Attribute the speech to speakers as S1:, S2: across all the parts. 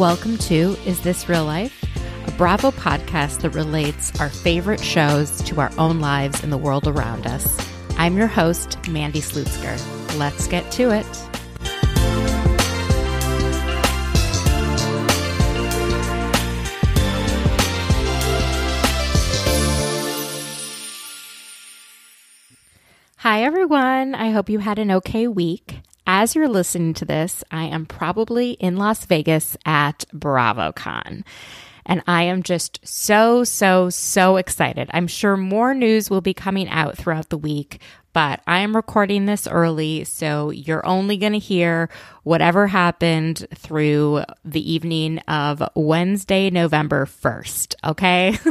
S1: Welcome to Is This Real Life? A Bravo podcast that relates our favorite shows to our own lives and the world around us. I'm your host, Mandy Slutsker. Let's get to it. Hi, everyone. I hope you had an okay week. As you're listening to this, I am probably in Las Vegas at BravoCon. And I am just so, so, so excited. I'm sure more news will be coming out throughout the week, but I am recording this early, so you're only going to hear whatever happened through the evening of Wednesday, November 1st, okay?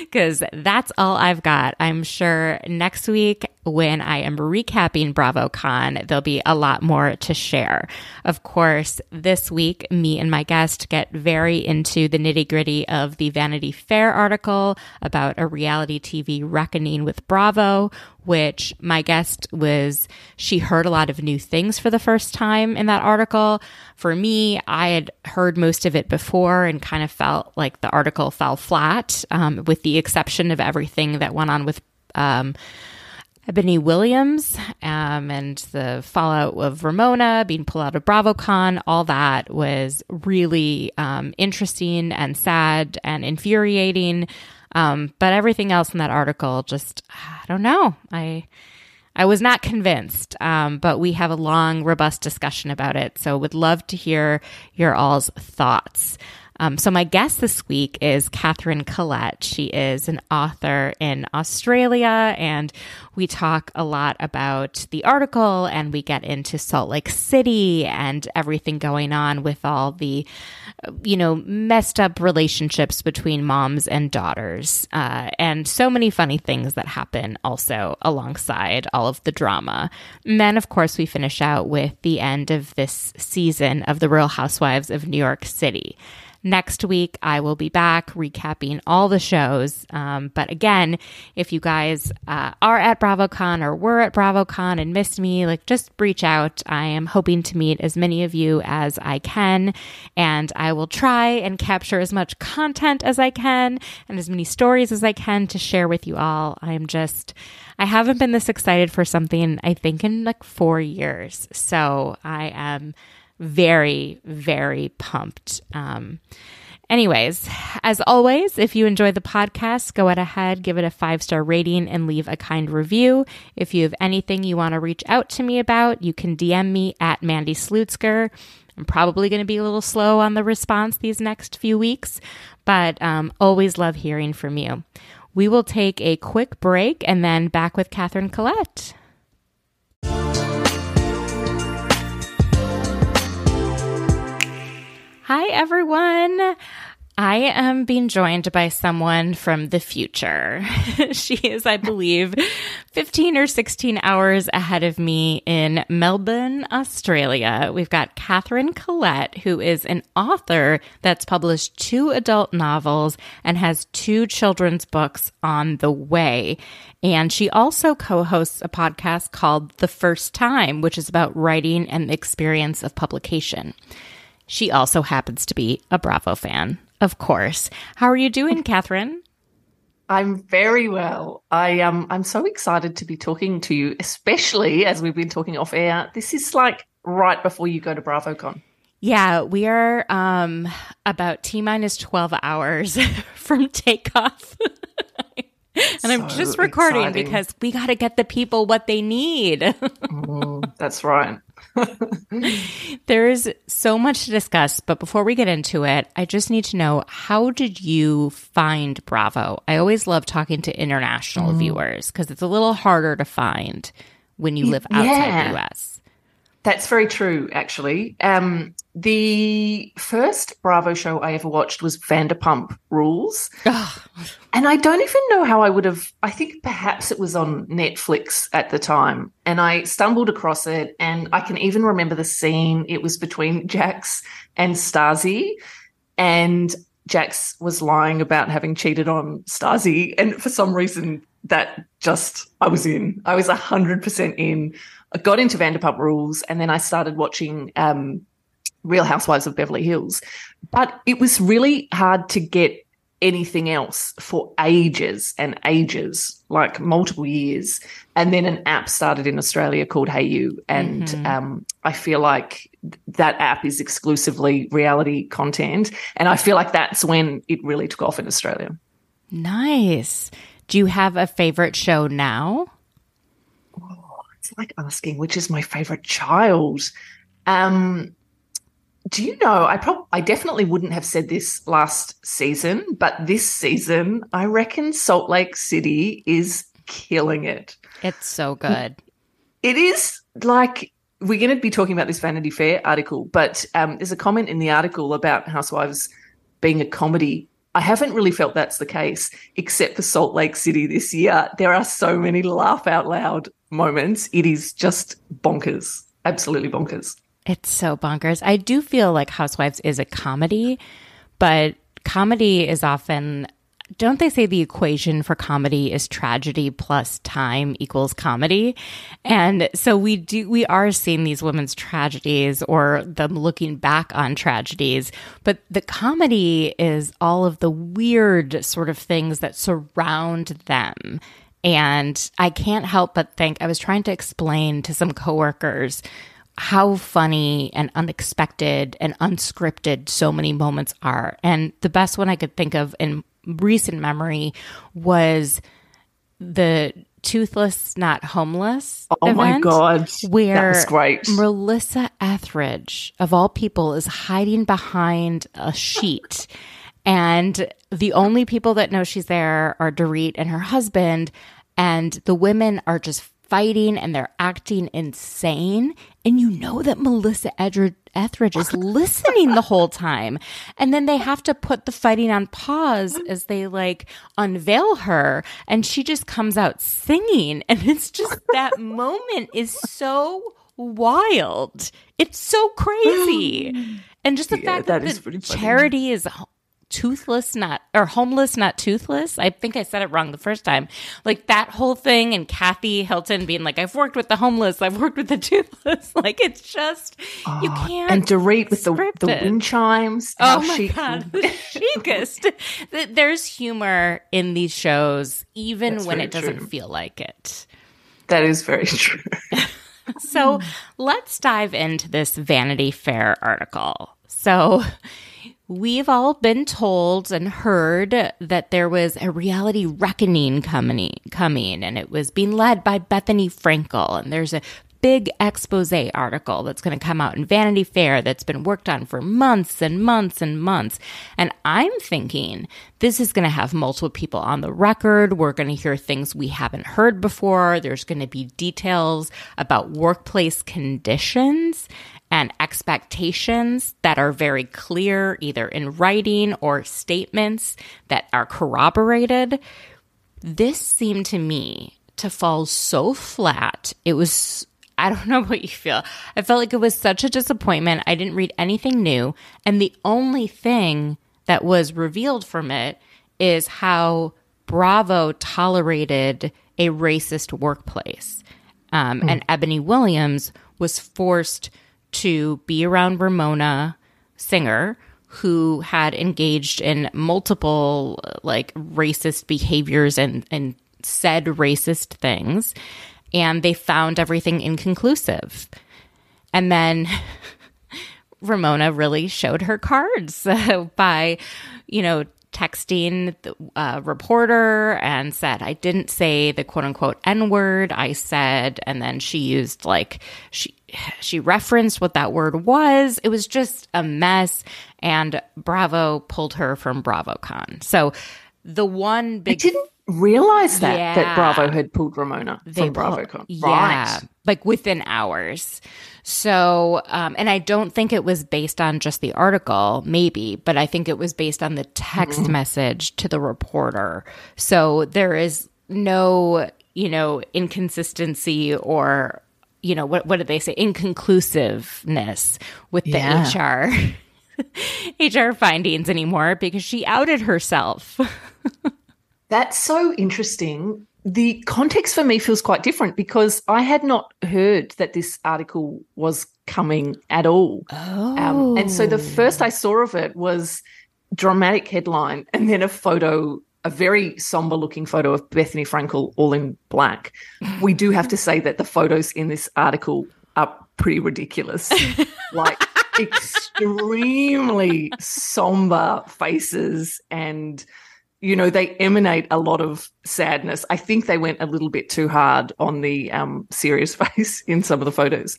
S1: Because that's all I've got. I'm sure next week when I am recapping BravoCon, there'll be a lot more to share. Of course, this week, me and my guest get very into the nitty gritty of the Vanity Fair article about a reality TV reckoning with Bravo which my guest was, she heard a lot of new things for the first time in that article. For me, I had heard most of it before and kind of felt like the article fell flat, um, with the exception of everything that went on with, um, Ebony Williams um, and the fallout of Ramona being pulled out of BravoCon, all that was really um, interesting and sad and infuriating. Um, but everything else in that article, just I don't know. I I was not convinced, um, but we have a long, robust discussion about it. So would love to hear your all's thoughts. Um, so my guest this week is Katherine Collette. She is an author in Australia, and we talk a lot about the article, and we get into Salt Lake City and everything going on with all the, you know, messed up relationships between moms and daughters, uh, and so many funny things that happen also alongside all of the drama. And then, of course, we finish out with the end of this season of The Real Housewives of New York City. Next week, I will be back recapping all the shows. Um, but again, if you guys uh, are at BravoCon or were at BravoCon and missed me, like just reach out. I am hoping to meet as many of you as I can, and I will try and capture as much content as I can and as many stories as I can to share with you all. I am just. I haven't been this excited for something, I think, in like four years. So I am very, very pumped. Um, anyways, as always, if you enjoy the podcast, go ahead, give it a five star rating, and leave a kind review. If you have anything you want to reach out to me about, you can DM me at Mandy Slutsker. I'm probably going to be a little slow on the response these next few weeks, but um, always love hearing from you. We will take a quick break and then back with Katherine Collette. Hi, everyone. I am being joined by someone from the future. she is, I believe, 15 or 16 hours ahead of me in Melbourne, Australia. We've got Katherine Collette, who is an author that's published two adult novels and has two children's books on the way. And she also co hosts a podcast called The First Time, which is about writing and the experience of publication. She also happens to be a Bravo fan, of course. How are you doing, Katherine?
S2: I'm very well. I um I'm so excited to be talking to you, especially as we've been talking off air. This is like right before you go to BravoCon.
S1: Yeah, we are um about T minus 12 hours from takeoff. and so I'm just recording exciting. because we got to get the people what they need.
S2: mm, that's right.
S1: there is so much to discuss, but before we get into it, I just need to know how did you find Bravo? I always love talking to international mm. viewers because it's a little harder to find when you live outside yeah. the US.
S2: That's very true, actually. Um, the first Bravo show I ever watched was Vanderpump Rules. and I don't even know how I would have, I think perhaps it was on Netflix at the time. And I stumbled across it. And I can even remember the scene. It was between Jax and Stassi. And Jax was lying about having cheated on Stassi. And for some reason, that just, I was in. I was 100% in. I got into Vanderpump Rules and then I started watching um, Real Housewives of Beverly Hills. But it was really hard to get anything else for ages and ages, like multiple years. And then an app started in Australia called Hayu. And mm-hmm. um, I feel like that app is exclusively reality content. And I feel like that's when it really took off in Australia.
S1: Nice. Do you have a favorite show now?
S2: Oh, it's like asking which is my favorite child. Um, do you know? I probably, I definitely wouldn't have said this last season, but this season, I reckon Salt Lake City is killing it.
S1: It's so good.
S2: It is like we're going to be talking about this Vanity Fair article, but um, there's a comment in the article about Housewives being a comedy. I haven't really felt that's the case, except for Salt Lake City this year. There are so many laugh out loud moments. It is just bonkers, absolutely bonkers.
S1: It's so bonkers. I do feel like Housewives is a comedy, but comedy is often don't they say the equation for comedy is tragedy plus time equals comedy? And so we do, we are seeing these women's tragedies or them looking back on tragedies, but the comedy is all of the weird sort of things that surround them. And I can't help but think I was trying to explain to some coworkers how funny and unexpected and unscripted so many moments are. And the best one I could think of in recent memory was the toothless not homeless
S2: oh
S1: event,
S2: my god
S1: where
S2: that was great
S1: melissa etheridge of all people is hiding behind a sheet and the only people that know she's there are dorit and her husband and the women are just fighting and they're acting insane. And you know that Melissa Etheridge is listening the whole time. And then they have to put the fighting on pause as they like unveil her. And she just comes out singing. And it's just that moment is so wild. It's so crazy. And just the yeah, fact that, that the charity is toothless, not or homeless, not toothless. I think I said it wrong the first time. Like that whole thing, and Kathy Hilton being like, "I've worked with the homeless, I've worked with the toothless." Like it's just oh, you ah, can't.
S2: And Dorit with the the wind chimes.
S1: Oh my chic. god, the chicest. There's humor in these shows, even That's when it doesn't true. feel like it.
S2: That is very true.
S1: so let's dive into this Vanity Fair article. So We've all been told and heard that there was a reality reckoning coming, coming, and it was being led by Bethenny Frankel. And there's a big expose article that's going to come out in Vanity Fair that's been worked on for months and months and months. And I'm thinking this is going to have multiple people on the record. We're going to hear things we haven't heard before. There's going to be details about workplace conditions and expectations that are very clear, either in writing or statements that are corroborated. This seemed to me to fall so flat. It was, I don't know what you feel. I felt like it was such a disappointment. I didn't read anything new. And the only thing that was revealed from it is how Bravo tolerated a racist workplace. Um, mm. And Ebony Williams was forced to be around Ramona Singer, who had engaged in multiple like racist behaviors and, and said racist things. And they found everything inconclusive. And then Ramona really showed her cards by, you know, texting the uh, reporter and said, I didn't say the quote unquote N word. I said, and then she used like, she, she referenced what that word was. It was just a mess. And Bravo pulled her from BravoCon. So the one big.
S2: I didn't realize that, yeah. that Bravo had pulled Ramona they from BravoCon.
S1: Yeah. Right. Like within hours. So, um, and I don't think it was based on just the article, maybe, but I think it was based on the text mm-hmm. message to the reporter. So there is no, you know, inconsistency or you know what what did they say inconclusiveness with the yeah. HR HR findings anymore because she outed herself.
S2: That's so interesting the context for me feels quite different because I had not heard that this article was coming at all.
S1: Oh.
S2: Um, and so the first I saw of it was dramatic headline and then a photo, a very somber looking photo of Bethenny Frankel all in black. We do have to say that the photos in this article are pretty ridiculous. like extremely somber faces and you know they emanate a lot of sadness i think they went a little bit too hard on the um, serious face in some of the photos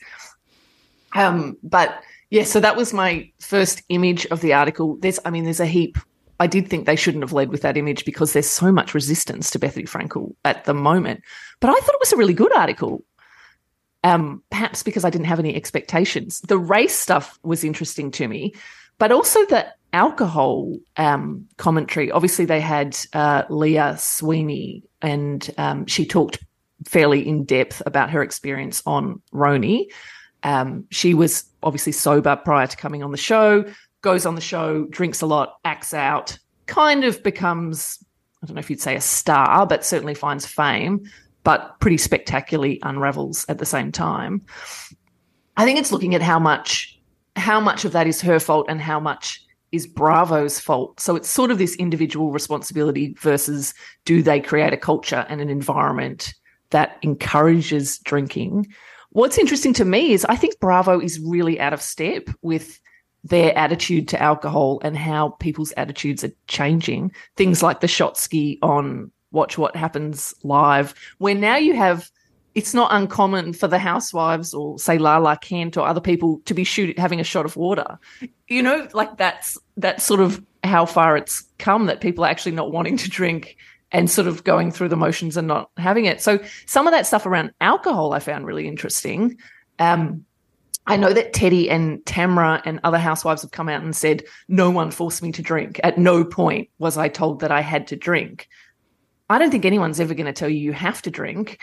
S2: um, but yeah so that was my first image of the article there's i mean there's a heap i did think they shouldn't have led with that image because there's so much resistance to Bethenny frankel at the moment but i thought it was a really good article um, perhaps because I didn't have any expectations. The race stuff was interesting to me, but also the alcohol um, commentary. Obviously, they had uh, Leah McSweeney, and um, she talked fairly in depth about her experience on RHONY. Um, she was obviously sober prior to coming on the show, goes on the show, drinks a lot, acts out, kind of becomes, I don't know if you'd say a star, but certainly finds fame but pretty spectacularly unravels at the same time. I think it's looking at how much how much of that is her fault and how much is Bravo's fault. So it's sort of this individual responsibility versus do they create a culture and an environment that encourages drinking. What's interesting to me is I think Bravo is really out of step with their attitude to alcohol and how people's attitudes are changing. Things like the shotski on watch what happens live, where now you have it's not uncommon for the housewives or say Lala Kent or other people to be having a shot of water. You know, like that's that's sort of how far it's come that people are actually not wanting to drink and sort of going through the motions and not having it. So some of that stuff around alcohol I found really interesting. Um, I know that Teddi and Tamra and other housewives have come out and said, no one forced me to drink. At no point was I told that I had to drink. I don't think anyone's ever going to tell you you have to drink,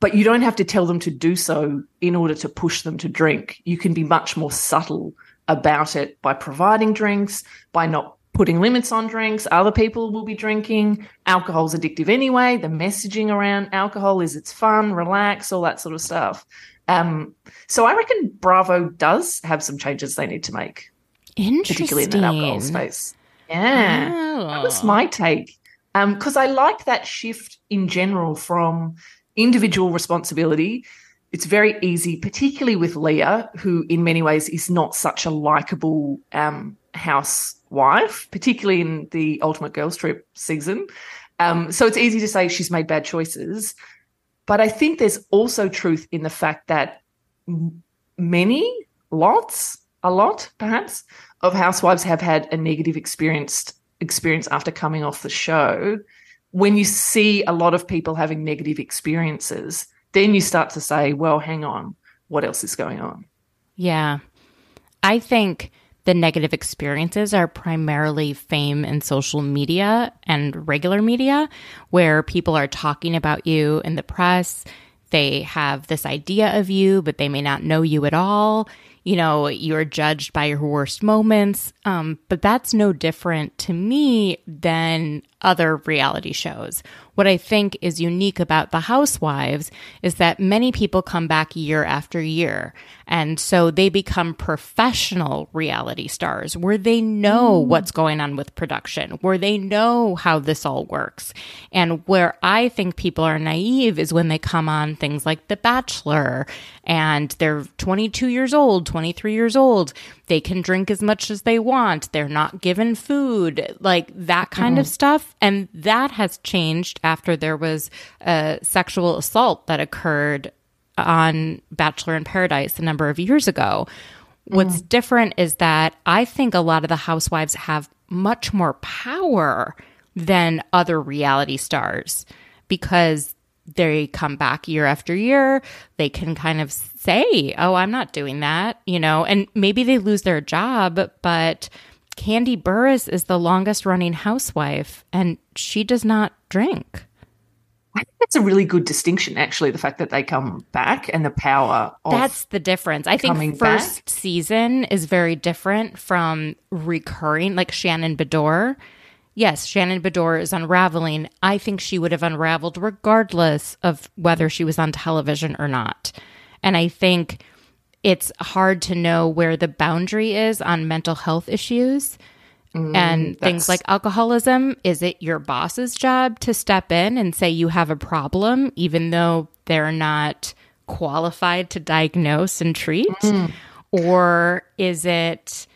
S2: but you don't have to tell them to do so in order to push them to drink. You can be much more subtle about it by providing drinks, by not putting limits on drinks. Other people will be drinking. Alcohol's addictive anyway. The messaging around alcohol is it's fun, relax, all that sort of stuff. Um, so I reckon Bravo does have some changes they need to make, particularly in that alcohol space. Yeah, oh. that was my take because um, I like that shift in general from individual responsibility. It's very easy, particularly with Leah, who in many ways is not such a likable um, housewife, particularly in the Ultimate Girls Trip season. Um, so it's easy to say she's made bad choices. But I think there's also truth in the fact that many, lots, a lot perhaps, of housewives have had a negative experience experience after coming off the show, when you see a lot of people having negative experiences, then you start to say, well, hang on, what else is going on?
S1: Yeah. I think the negative experiences are primarily fame and social media and regular media, where people are talking about you in the press. They have this idea of you, but they may not know you at all you know, you're judged by your worst moments. Um, but that's no different to me than other reality shows. What I think is unique about The Housewives is that many people come back year after year. And so they become professional reality stars where they know mm. what's going on with production, where they know how this all works. And where I think people are naive is when they come on things like The Bachelor and they're 22 years old, 23 years old. They can drink as much as they want. They're not given food, like that kind mm-hmm. of stuff. And that has changed after there was a sexual assault that occurred on Bachelor in Paradise a number of years ago. What's mm. different is that I think a lot of the housewives have much more power than other reality stars because they come back year after year. They can kind of say, Oh, I'm not doing that, you know, and maybe they lose their job, but Kandi Burruss is the longest running housewife and she does not drink.
S2: I think that's a really good distinction, actually, the fact that they come back and the power
S1: That's the difference. I think first back. season is very different from recurring, like Shannon Beador yes, Shannon Beador is unraveling. I think she would have unraveled regardless of whether she was on television or not. And I think it's hard to know where the boundary is on mental health issues.
S2: Mm,
S1: and things like alcoholism is it your boss's job to step in and say you have a problem even though they're not qualified to diagnose and treat? Or is it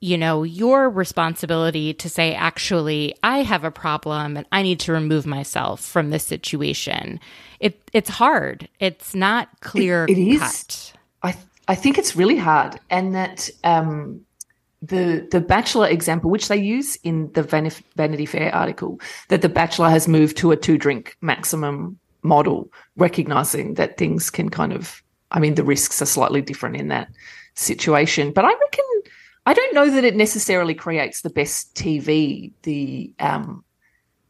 S1: you know your responsibility to say actually i have a problem and i need to remove myself from this situation? It it's hard. It's not clear
S2: it is.
S1: cut.
S2: I I think it's really hard, and that um, the the Bachelor example, which they use in the Vanity Fair article, that the Bachelor has moved to a two drink maximum model, recognizing that things can kind of, I mean, the risks are slightly different in that situation. But I reckon I don't know that it necessarily creates the best TV. The um,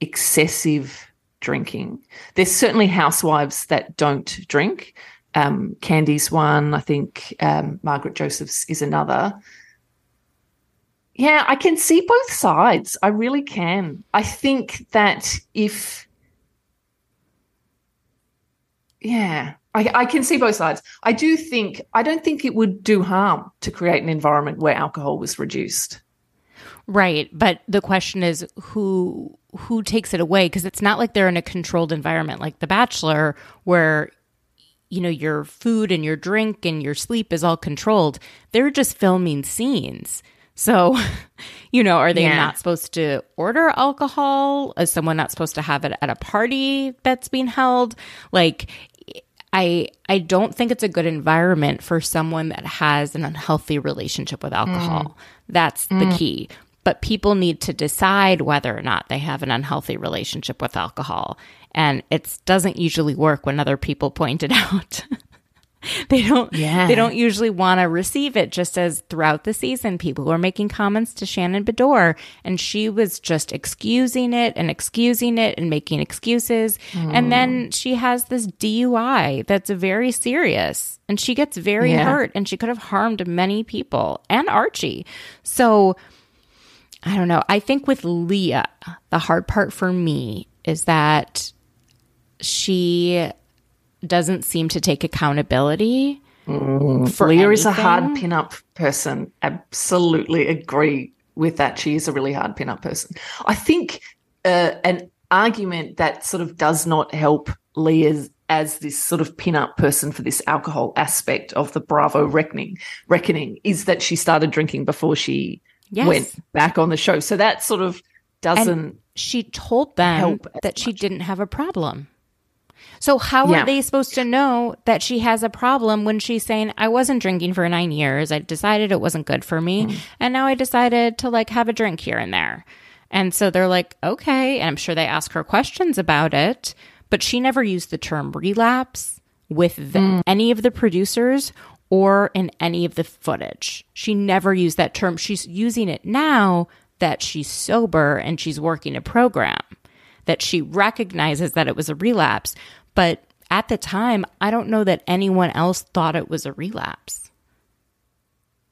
S2: excessive drinking. There's certainly housewives that don't drink. Um, Kandi's one. I think um, Margaret Josephs is another. Yeah, I can see both sides. I really can. I think that if, yeah, I, I can see both sides. I do think, I don't think it would do harm to create an environment where alcohol was reduced.
S1: Right, but the question is who who takes it away because it's not like they're in a controlled environment like The Bachelor where you know your food and your drink and your sleep is all controlled. They're just filming scenes. So, you know, are they
S2: Yeah.
S1: not supposed to order alcohol? Is someone not supposed to have it at a party that's being held? Like I I don't think it's a good environment for someone that has an unhealthy relationship with alcohol. Mm. That's the mm. key. But people need to decide whether or not they have an unhealthy relationship with alcohol. And it doesn't usually work when other people point it out. they don't
S2: Yeah.
S1: they don't usually want to receive it just as throughout the season people were making comments to Shannon Beador and she was just excusing it and excusing it and making excuses and then oh. she has this DUI that's very serious and she gets very
S2: Yeah.
S1: hurt and she could have harmed many people and Archie so I don't know I think with Leah the hard part for me is that she doesn't seem to take accountability for
S2: Leah is a hard pin-up person. Absolutely agree with that. She is a really hard pin-up person. I think uh, an argument that sort of does not help Leah as this sort of pin-up person for this alcohol aspect of the Bravo reckoning reckoning is that she started drinking before she
S1: Yes.
S2: went back on the show. So that sort of doesn't.
S1: and she told them that she didn't have a problem. So how
S2: Yeah.
S1: are they supposed to know that she has a problem when she's saying I wasn't drinking for 9 years. I decided it wasn't good for me
S2: Mm.
S1: and now I decided to like have a drink here and there. And so they're like, "Okay." And I'm sure they ask her questions about it, but she never used the term relapse with the,
S2: Mm.
S1: any of the producers or in any of the footage. She never used that term. She's using it now that she's sober and she's working a program, that she recognizes that it was a relapse. But at the time, I don't know that anyone else thought it was a relapse.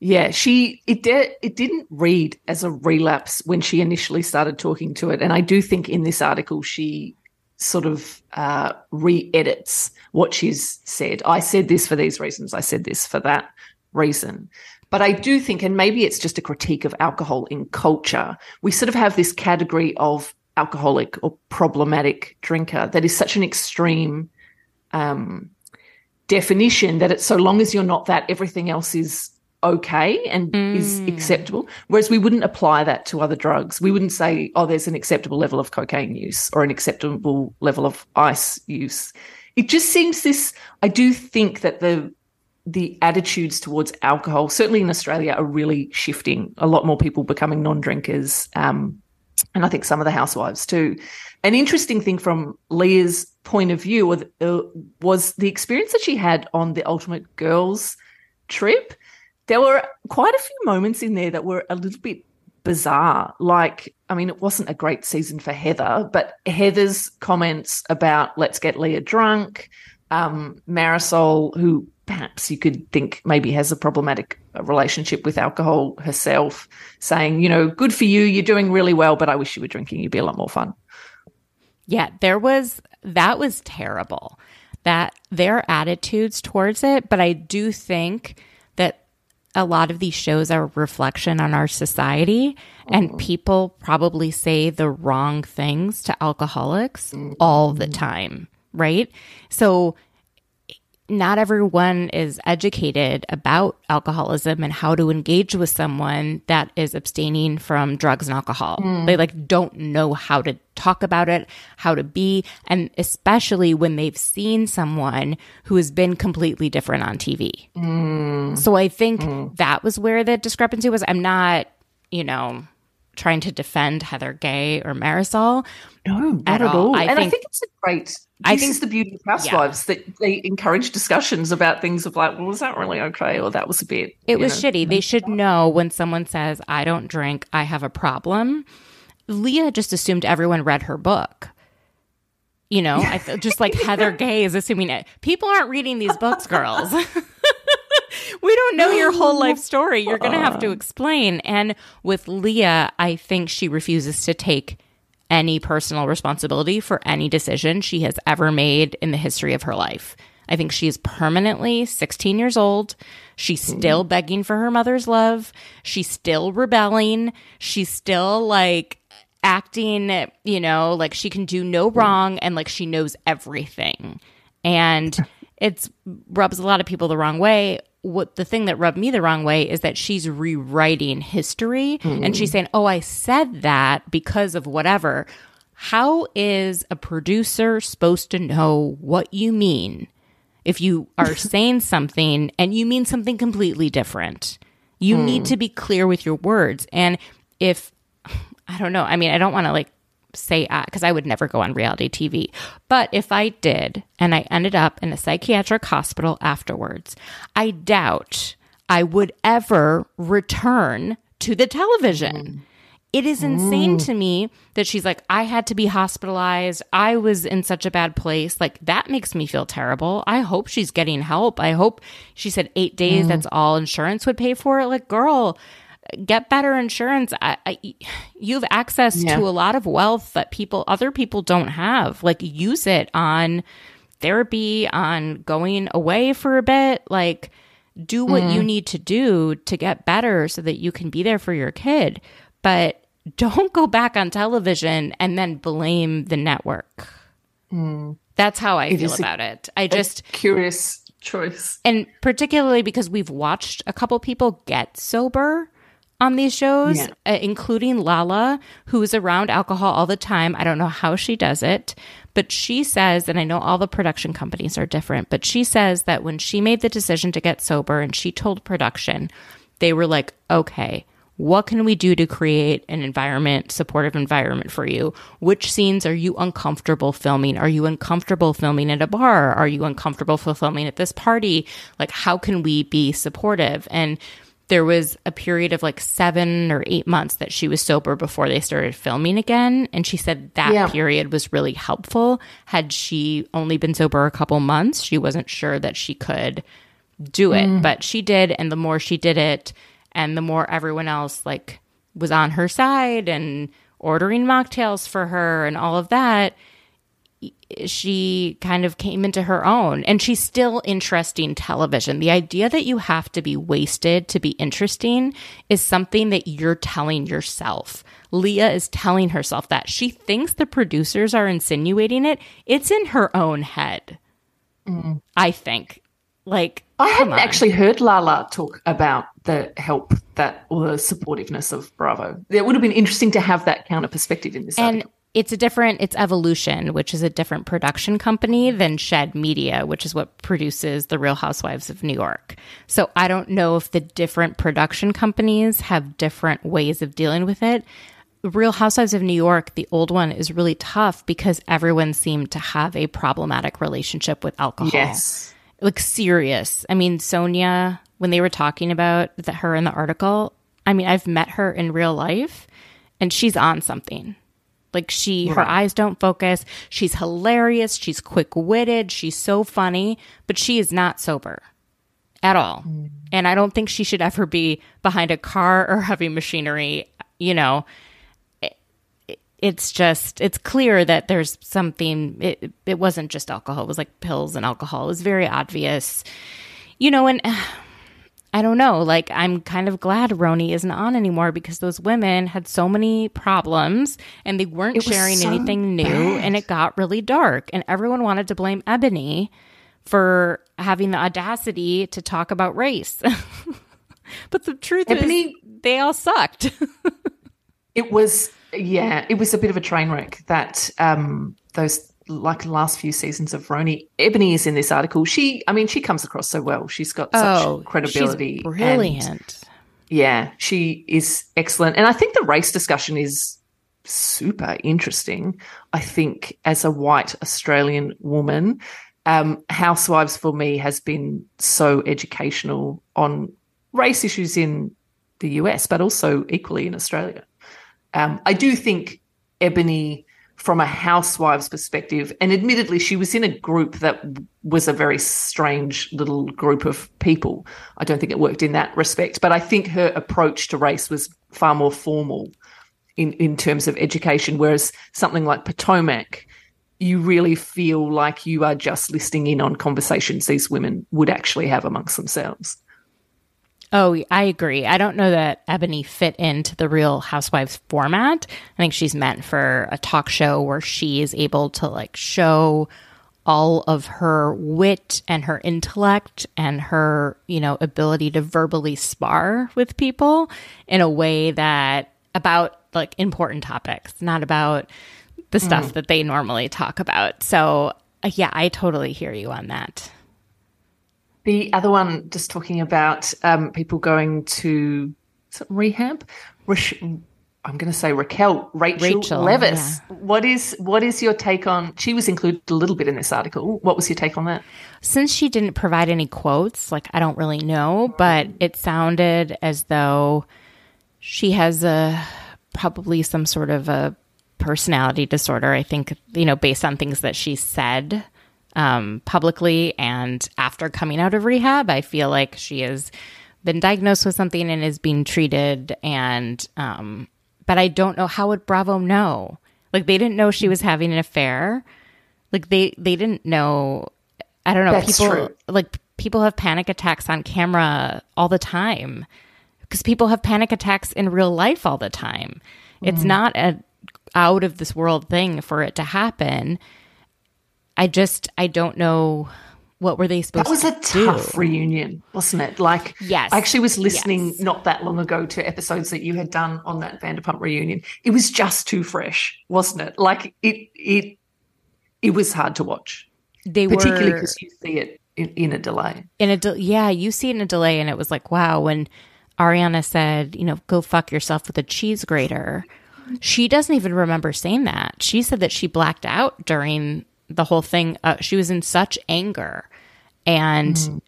S2: Yeah, she it did it didn't read as a relapse when she initially started talking to it, and I do think in this article she sort of uh, re-edits what she's said. I said this for these reasons. I said this for that reason. But I do think, and maybe it's just a critique of alcohol in culture. We sort of have this category of alcoholic or problematic drinker that is such an extreme um, definition that it's so long as you're not that, everything else is okay and is acceptable. Whereas we wouldn't apply that to other drugs. We wouldn't say, oh, there's an acceptable level of cocaine use or an acceptable level of ice use. It just seems this. I do think that the the attitudes towards alcohol, certainly in Australia, are really shifting. A lot more people becoming non-drinkers. Um, and I think some of the housewives too. An interesting thing from Leah's point of view was, uh, the experience that she had on the Ultimate Girls trip. There were quite a few moments in there that were a little bit bizarre. Like, I mean, it wasn't a great season for Heather, but Heather's comments about let's get Leah drunk, um, Marisol, who perhaps you could think maybe has a problematic relationship with alcohol herself, saying, you know, good for you, you're doing really well, but I wish you were drinking, you'd be a lot more fun.
S1: Yeah, there was that was terrible. That their attitudes towards it, but I do think that a lot of these shows are a reflection on our society and mm-hmm. people probably say the wrong things to alcoholics mm-hmm. all the time, right? So not everyone is educated about alcoholism and how to engage with someone that is abstaining from drugs and alcohol. Mm. They like don't know how to talk about it, how to be, and especially when they've seen someone who has been completely different on TV. Mm. So I think mm. that was where the discrepancy was. I'm not, you know, trying to defend Heather Gay or Marisol.
S2: No, not at, at all. all. I and think, I think it's a great I think it's the beauty of housewives yeah. that they encourage discussions about things of like, well, was that really okay? Or that was a bit.
S1: It was know. shitty. They should know when someone says, I don't drink, I have a problem. Leah just assumed everyone read her book. You know, I just like Heather Gay is assuming it. People aren't reading these books, girls. we don't know your whole life story. You're going to have to explain. And with Leah, I think she refuses to take any personal responsibility for any decision she has ever made in the history of her life. I think she is permanently 16 years old. She's mm-hmm. still begging for her mother's love. She's still rebelling. She's still like acting, you know, like she can do no wrong and like she knows everything. And it's rubs a lot of people the wrong way what the thing that rubbed me the wrong way is that she's rewriting history mm. and she's saying, "Oh, I said that because of whatever." How is a producer supposed to know what you mean if you are saying something and you mean something completely different? You mm. need to be clear with your words. And if I don't know, I mean, I don't want to like say because I would never go on reality TV. But if I did and I ended up in a psychiatric hospital afterwards, I doubt I would ever return to the television. Mm. It is insane mm. to me that she's like, I had to be hospitalized. I was in such a bad place. Like, that makes me feel terrible. I hope she's getting help. I hope she said eight days, mm. that's all insurance would pay for it. Like, girl, get better insurance. I, I, you have access yeah. to a lot of wealth that people, other people don't have. Like use it on therapy, on going away for a bit. Like do what mm. you need to do to get better so that you can be there for your kid. But don't go back on television and then blame the network. Mm. That's how I it feel about a, it. I just
S2: curious choice.
S1: And particularly because we've watched a couple people get sober on these shows, yeah. uh, including Lala, who is around alcohol all the time. I don't know how she does it, but she says, and I know all the production companies are different, but she says that when she made the decision to get sober and she told production, they were like, okay, what can we do to create an environment, supportive environment for you? Which scenes are you uncomfortable filming? Are you uncomfortable filming at a bar? Are you uncomfortable filming at this party? Like, how can we be supportive? And there was a period of like seven or eight months that she was sober before they started filming again. And she said that yeah. period was really helpful. Had she only been sober a couple months, she wasn't sure that she could do it, mm. but she did. And the more she did it, and the more everyone else like was on her side and ordering mocktails for her and all of that, she kind of came into her own and she's still interesting television. The idea that you have to be wasted to be interesting is something that you're telling yourself. Leah is telling herself that. She thinks the producers are insinuating it. It's in her own head. Mm. I think. Like
S2: I hadn't on. actually heard Lala talk about the help that or the supportiveness of Bravo. It would have been interesting to have that counter perspective in this
S1: and
S2: article
S1: it's a different it's evolution which is a different production company than shed media which is what produces the real housewives of new york. So i don't know if the different production companies have different ways of dealing with it. Real housewives of new york the old one is really tough because everyone seemed to have a problematic relationship with alcohol.
S2: Yes.
S1: Like serious. I mean sonja when they were talking about the, her in the article i mean i've met her in real life and she's on something Like she, right. her eyes don't focus. She's hilarious. She's quick witted. She's so funny, but she is not sober at all. Mm. And I don't think she should ever be behind a car or heavy machinery. You know, it, it's just, it's clear that there's something, it, it wasn't just alcohol. It was like pills and alcohol. It was very obvious, you know, and I don't know. Like, I'm kind of glad RHONY isn't on anymore because those women had so many problems and they weren't sharing so anything new bad. and it got really dark. And everyone wanted to blame Ebony for having the audacity to talk about race. but the truth Ebony, is, they all sucked.
S2: it was, yeah, it was a bit of a train wreck that um, those like the last few seasons of RHONY. Ebony is in this article. She, I mean, she comes across so well. She's got such oh, credibility.
S1: brilliant.
S2: And, yeah, she is excellent. And I think the race discussion is super interesting. I think as a white Australian woman, um, Housewives for me has been so educational on race issues in the US, but also equally in Australia. Um, I do think Ebony from a housewife's perspective. And admittedly, she was in a group that was a very strange little group of people. I don't think it worked in that respect, but I think her approach to race was far more formal in, in terms of education, whereas something like Potomac, you really feel like you are just listening in on conversations these women would actually have amongst themselves.
S1: Oh, I agree. I don't know that Ebony fit into the Real Housewives format. I think she's meant for a talk show where she is able to like show all of her wit and her intellect and her, you know, ability to verbally spar with people in a way that about like important topics, not about the stuff mm. that they normally talk about. So, uh, yeah, I totally hear you on that.
S2: The other one, just talking about um, people going to rehab. I'm going to say Raquel, Rachel, Rachel Leviss. Yeah. What is what is your take on? She was included a little bit in this article. What was your take on that?
S1: Since she didn't provide any quotes, like I don't really know, but it sounded as though she has a probably some sort of a personality disorder. I think you know based on things that she said um, publicly and after coming out of rehab. I feel like she has been diagnosed with something and is being treated. And, um, but I don't know how would Bravo know? Like they didn't know she was having an affair. Like they they didn't know. I don't know.
S2: That's
S1: people
S2: true.
S1: like people have panic attacks on camera all the time because people have panic attacks in real life all the time. Mm. It's not a out of this world thing for it to happen. I just I don't know what were they supposed
S2: to do?
S1: That
S2: was a tough reunion, wasn't it? Like
S1: yes.
S2: I actually was listening yes. not that long ago to episodes that you had done on that Vanderpump reunion. It was just too fresh, wasn't it? Like it it it was hard to watch.
S1: They
S2: particularly because you see it in, in a delay.
S1: In a de- yeah, you see it in a delay, and it was like wow when Ariana said, you know, go fuck yourself with a cheese grater. She doesn't even remember saying that. She said that she blacked out during the whole thing. Uh, she was in such anger, and mm.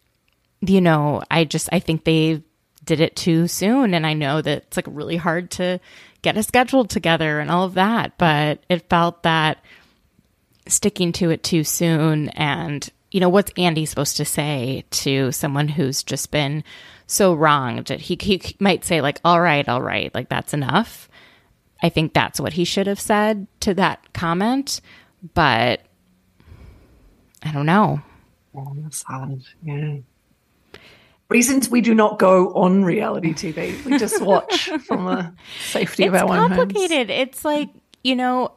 S1: you know, I just I think they did it too soon, and I know that it's like really hard to get a schedule together and all of that, but it felt that sticking to it too soon and you know what's andy supposed to say to someone who's just been so wronged he, he might say like all right all right like that's enough i think that's what he should have said to that comment but I don't know.
S2: Oh, that's. Yeah. Reasons we do not go on reality TV. We just watch from the safety
S1: it's
S2: of our own
S1: homes. It's complicated. It's like, you know,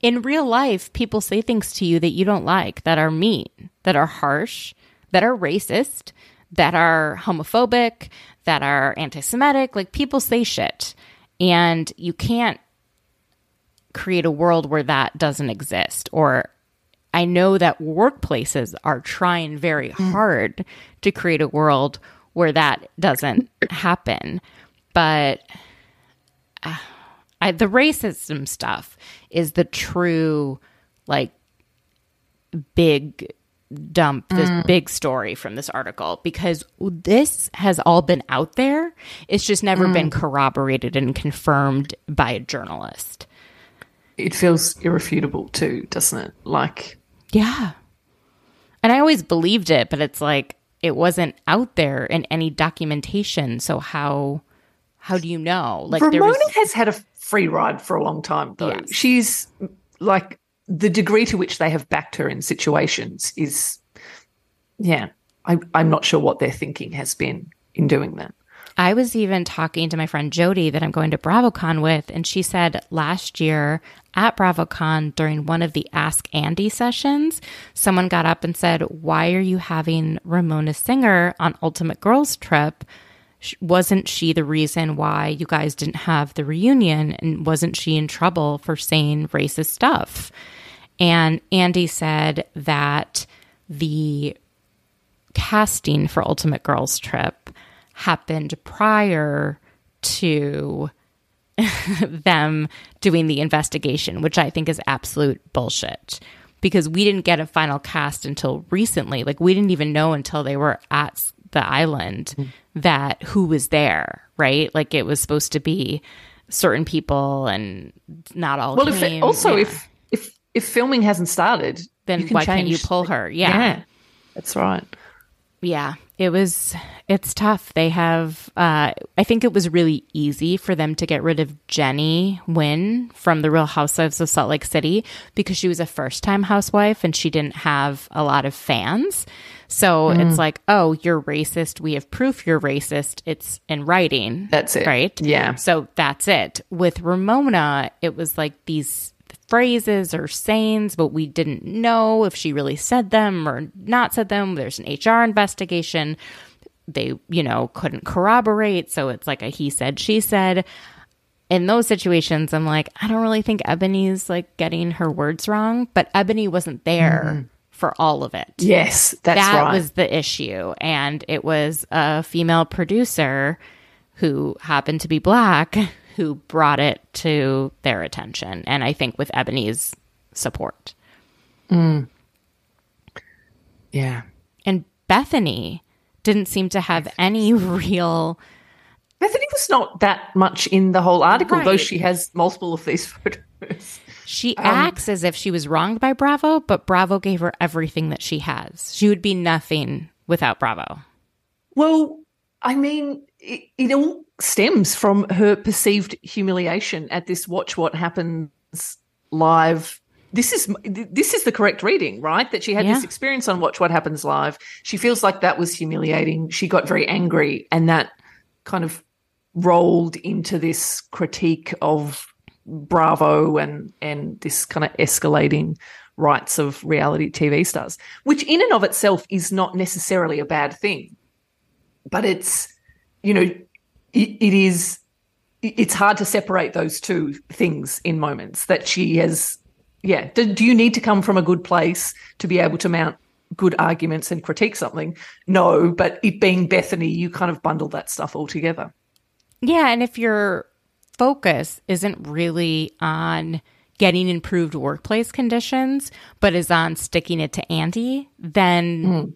S1: in real life, people say things to you that you don't like, that are mean, that are harsh, that are racist, that are homophobic, that are anti Semitic. Like people say shit. And you can't create a world where that doesn't exist or I know that workplaces are trying very mm. hard to create a world where that doesn't happen. But uh, I, the racism stuff is the true, like, big dump, this mm. big story from this article because this has all been out there. It's just never mm. been corroborated and confirmed by a journalist.
S2: it feels irrefutable too, doesn't it? Like,
S1: yeah. And I always believed it, but it's like it wasn't out there in any documentation. So how how do you know?
S2: Like Ramona was... has had a free ride for a long time though. Yes. She's like the degree to which they have backed her in situations is yeah. I, I'm not sure what their thinking has been in doing that.
S1: I was even talking to my friend Jody that I'm going to BravoCon with, and she said last year at BravoCon during one of the Ask Andy sessions, someone got up and said, Why are you having Ramona Singer on Ultimate Girls Trip? Wasn't she the reason why you guys didn't have the reunion? And wasn't she in trouble for saying racist stuff? And Andy said that the casting for Ultimate Girls Trip happened prior to them doing the investigation, which I think is absolute bullshit because we didn't get a final cast until recently. Like we didn't even know until they were at the island mm. that who was there, right? Like it was supposed to be certain people and not all.
S2: Well, came. if also yeah. if if if filming hasn't started,
S1: then why change. can't you pull her? Yeah. yeah,
S2: that's right.
S1: Yeah, it was it's tough. They have uh I think it was really easy for them to get rid of Jennie Nguyen from the Real Housewives of Salt Lake City because she was a first-time housewife and she didn't have a lot of fans. So mm. it's like, "Oh, you're racist. We have proof you're racist. It's in writing."
S2: That's it.
S1: Right?
S2: Yeah.
S1: So that's it. With Ramona, it was like these phrases or sayings, but we didn't know if she really said them or not said them. There's an HR investigation. They, you know, couldn't corroborate. So it's like a he said, she said. In those situations, I'm like, I don't really think Ebony's like getting her words wrong, but Ebony wasn't there. Mm-hmm for all of it.
S2: Yes, that's
S1: that
S2: right.
S1: was the issue, and it was a female producer who happened to be black who brought it to their attention. And I think with Ebony's support.
S2: Mm. Yeah.
S1: And Bethenny didn't seem to have any real.
S2: Bethenny was not that much in the whole article, right. though she has multiple of these photos.
S1: She um, acts as if she was wronged by Bravo, but Bravo gave her everything that she has. She would be nothing without Bravo.
S2: Well, I mean, it, it all stems from her perceived humiliation at this Watch What Happens live this is this is the correct reading, right? That she had yeah. this experience on Watch What Happens Live. She feels like that was humiliating. She got very angry, and that kind of rolled into this critique of Bravo and and this kind of escalating rights of reality TV stars, which in and of itself is not necessarily a bad thing, but it's you know it, it is it's hard to separate those two things in moments that she has yeah. Do, do, you need to come from a good place to be able to mount good arguments and critique something? No but it being bethenny you kind of bundle that stuff all together.
S1: Yeah and if your focus isn't really on getting improved workplace conditions but is on sticking it to andy then mm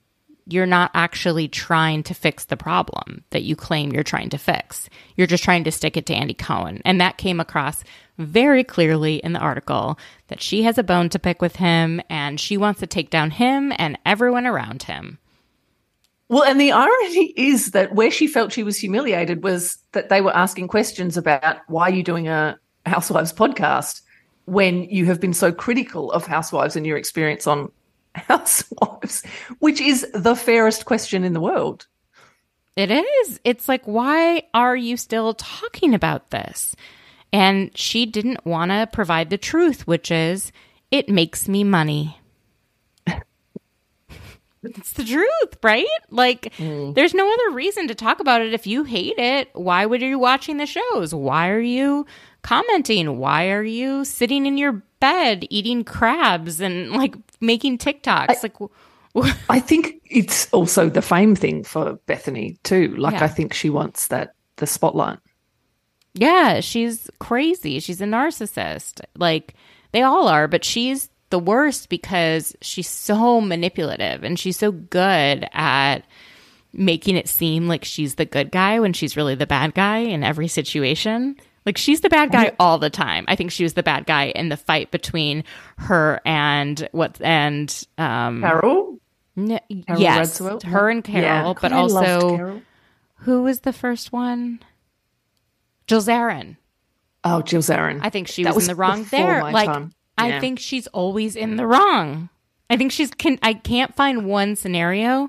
S1: you're not actually trying to fix the problem that you claim you're trying to fix. You're just trying to stick it to Andy Cohen. And that came across very clearly in the article that she has a bone to pick with him and she wants to take down him and everyone around him.
S2: Well, and the irony is that where she felt she was humiliated was that they were asking questions about why are you doing a Housewives podcast when you have been so critical of Housewives and your experience on housewives, which is the fairest question in the world.
S1: It is. It's like, why are you still talking about this? And she didn't want to provide the truth, which is, it makes me money. it's the truth, right? Like, mm. there's no other reason to talk about it if you hate it. Why would you watching the shows? Why are you commenting? Why are you sitting in your bed eating crabs and like making TikToks. I,
S2: like, I think it's also the fame thing for Bethenny too. Like, yeah. I think she wants that the spotlight.
S1: Yeah, she's crazy. She's a narcissist. Like they all are, but she's the worst because she's so manipulative and she's so good at making it seem like she's the good guy when she's really the bad guy in every situation. Like she's the bad guy all the time. I think she was the bad guy in the fight between her and what and um
S2: Carole.
S1: n-
S2: Carole
S1: yes,
S2: Radziwill?
S1: her and Carole,
S2: Yeah.
S1: but
S2: I
S1: also
S2: Carole.
S1: who was the first one? Jill Zarin.
S2: Oh, Jill Zarin.
S1: I think she was,
S2: was
S1: in the wrong there. Like
S2: time.
S1: I think she's always in the wrong. I think she's can I can't find one scenario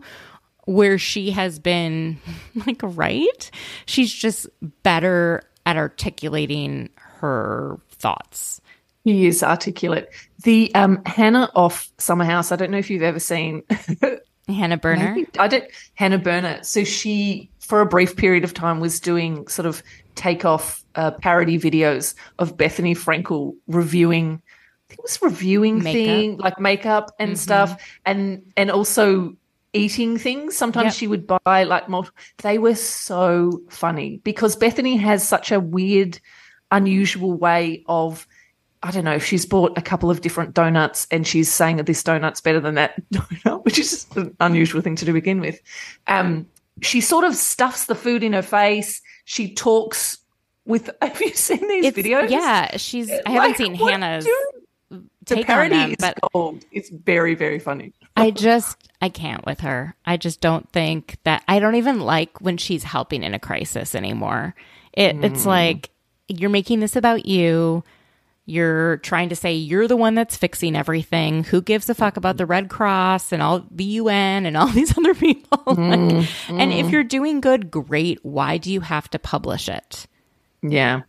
S1: where she has been like right. She's just better at articulating her thoughts.
S2: He is articulate. The um, Hannah off Summer House. I don't know if you've ever seen.
S1: Hannah Berner.
S2: Maybe- I don't. Hannah Berner. So she, for a brief period of time, was doing sort of take off uh, parody videos of Bethenny Frankel reviewing. I think it was reviewing
S1: Makeup.
S2: thing like makeup and stuff, and and also eating things. Sometimes
S1: Yep.
S2: she would buy like multiple. They were so funny because Bethenny has such a weird, unusual way of. I don't know if she's bought a couple of different donuts and she's saying that this donut's better than that donut, which is an unusual thing to do begin with. Um, she sort of stuffs the food in her face. She talks with. Have you seen these
S1: It's-
S2: videos?
S1: Yeah, she's I haven't
S2: Like,
S1: seen Hannah's
S2: do- The parody
S1: them,
S2: is
S1: but
S2: gold. It's very very funny.
S1: I just I can't with her. I just don't think that I don't even like when she's helping in a crisis anymore. It it's mm. like you're making this about you. You're trying to say you're the one that's fixing everything. Who gives a fuck about the Red Cross and all the UN and all these other people? Like, mm-hmm. And if mm-hmm. you're doing good, great. Why do you have to publish it?
S2: Yeah.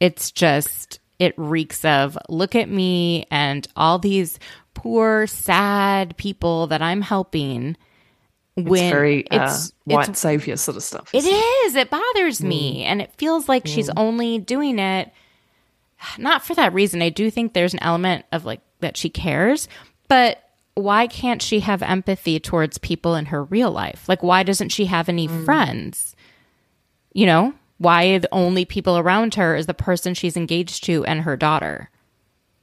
S1: it's just it reeks of look at me and all these poor sad people that i'm helping when
S2: it's very uh,
S1: it's,
S2: white
S1: it's
S2: savior sort of stuff.
S1: it is. It bothers me. Mm. And it feels like she's mm. only doing it not for that reason. I do think there's an element of like that she cares but why can't she have empathy towards people in her real life? Like why doesn't she have any mm. friends? You know why the only people around her is the person she's engaged to and her daughter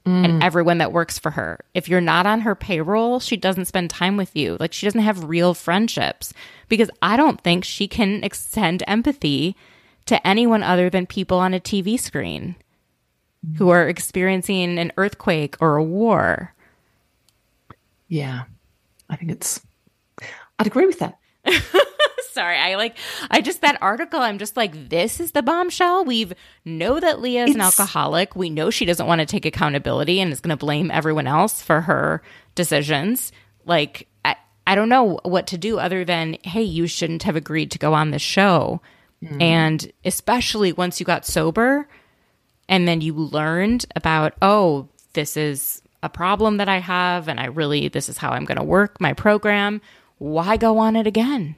S1: and mm. everyone that works for her if you're not on her payroll she doesn't spend time with you like she doesn't have real friendships because i don't think she can extend empathy to anyone other than people on a tv screen who are experiencing an earthquake or a war
S2: Yeah. I think it's. I'd agree with that.
S1: sorry i like i just that article i'm just like this is the bombshell. We've know that leah is an alcoholic. We know she doesn't want to take accountability and is going to blame everyone else for her decisions. Like I, I don't know what to do other than hey you shouldn't have agreed to go on this show. Hmm. And especially once you got sober and then you learned about oh this is a problem that i have and i really this is how i'm going to work my program why go on it again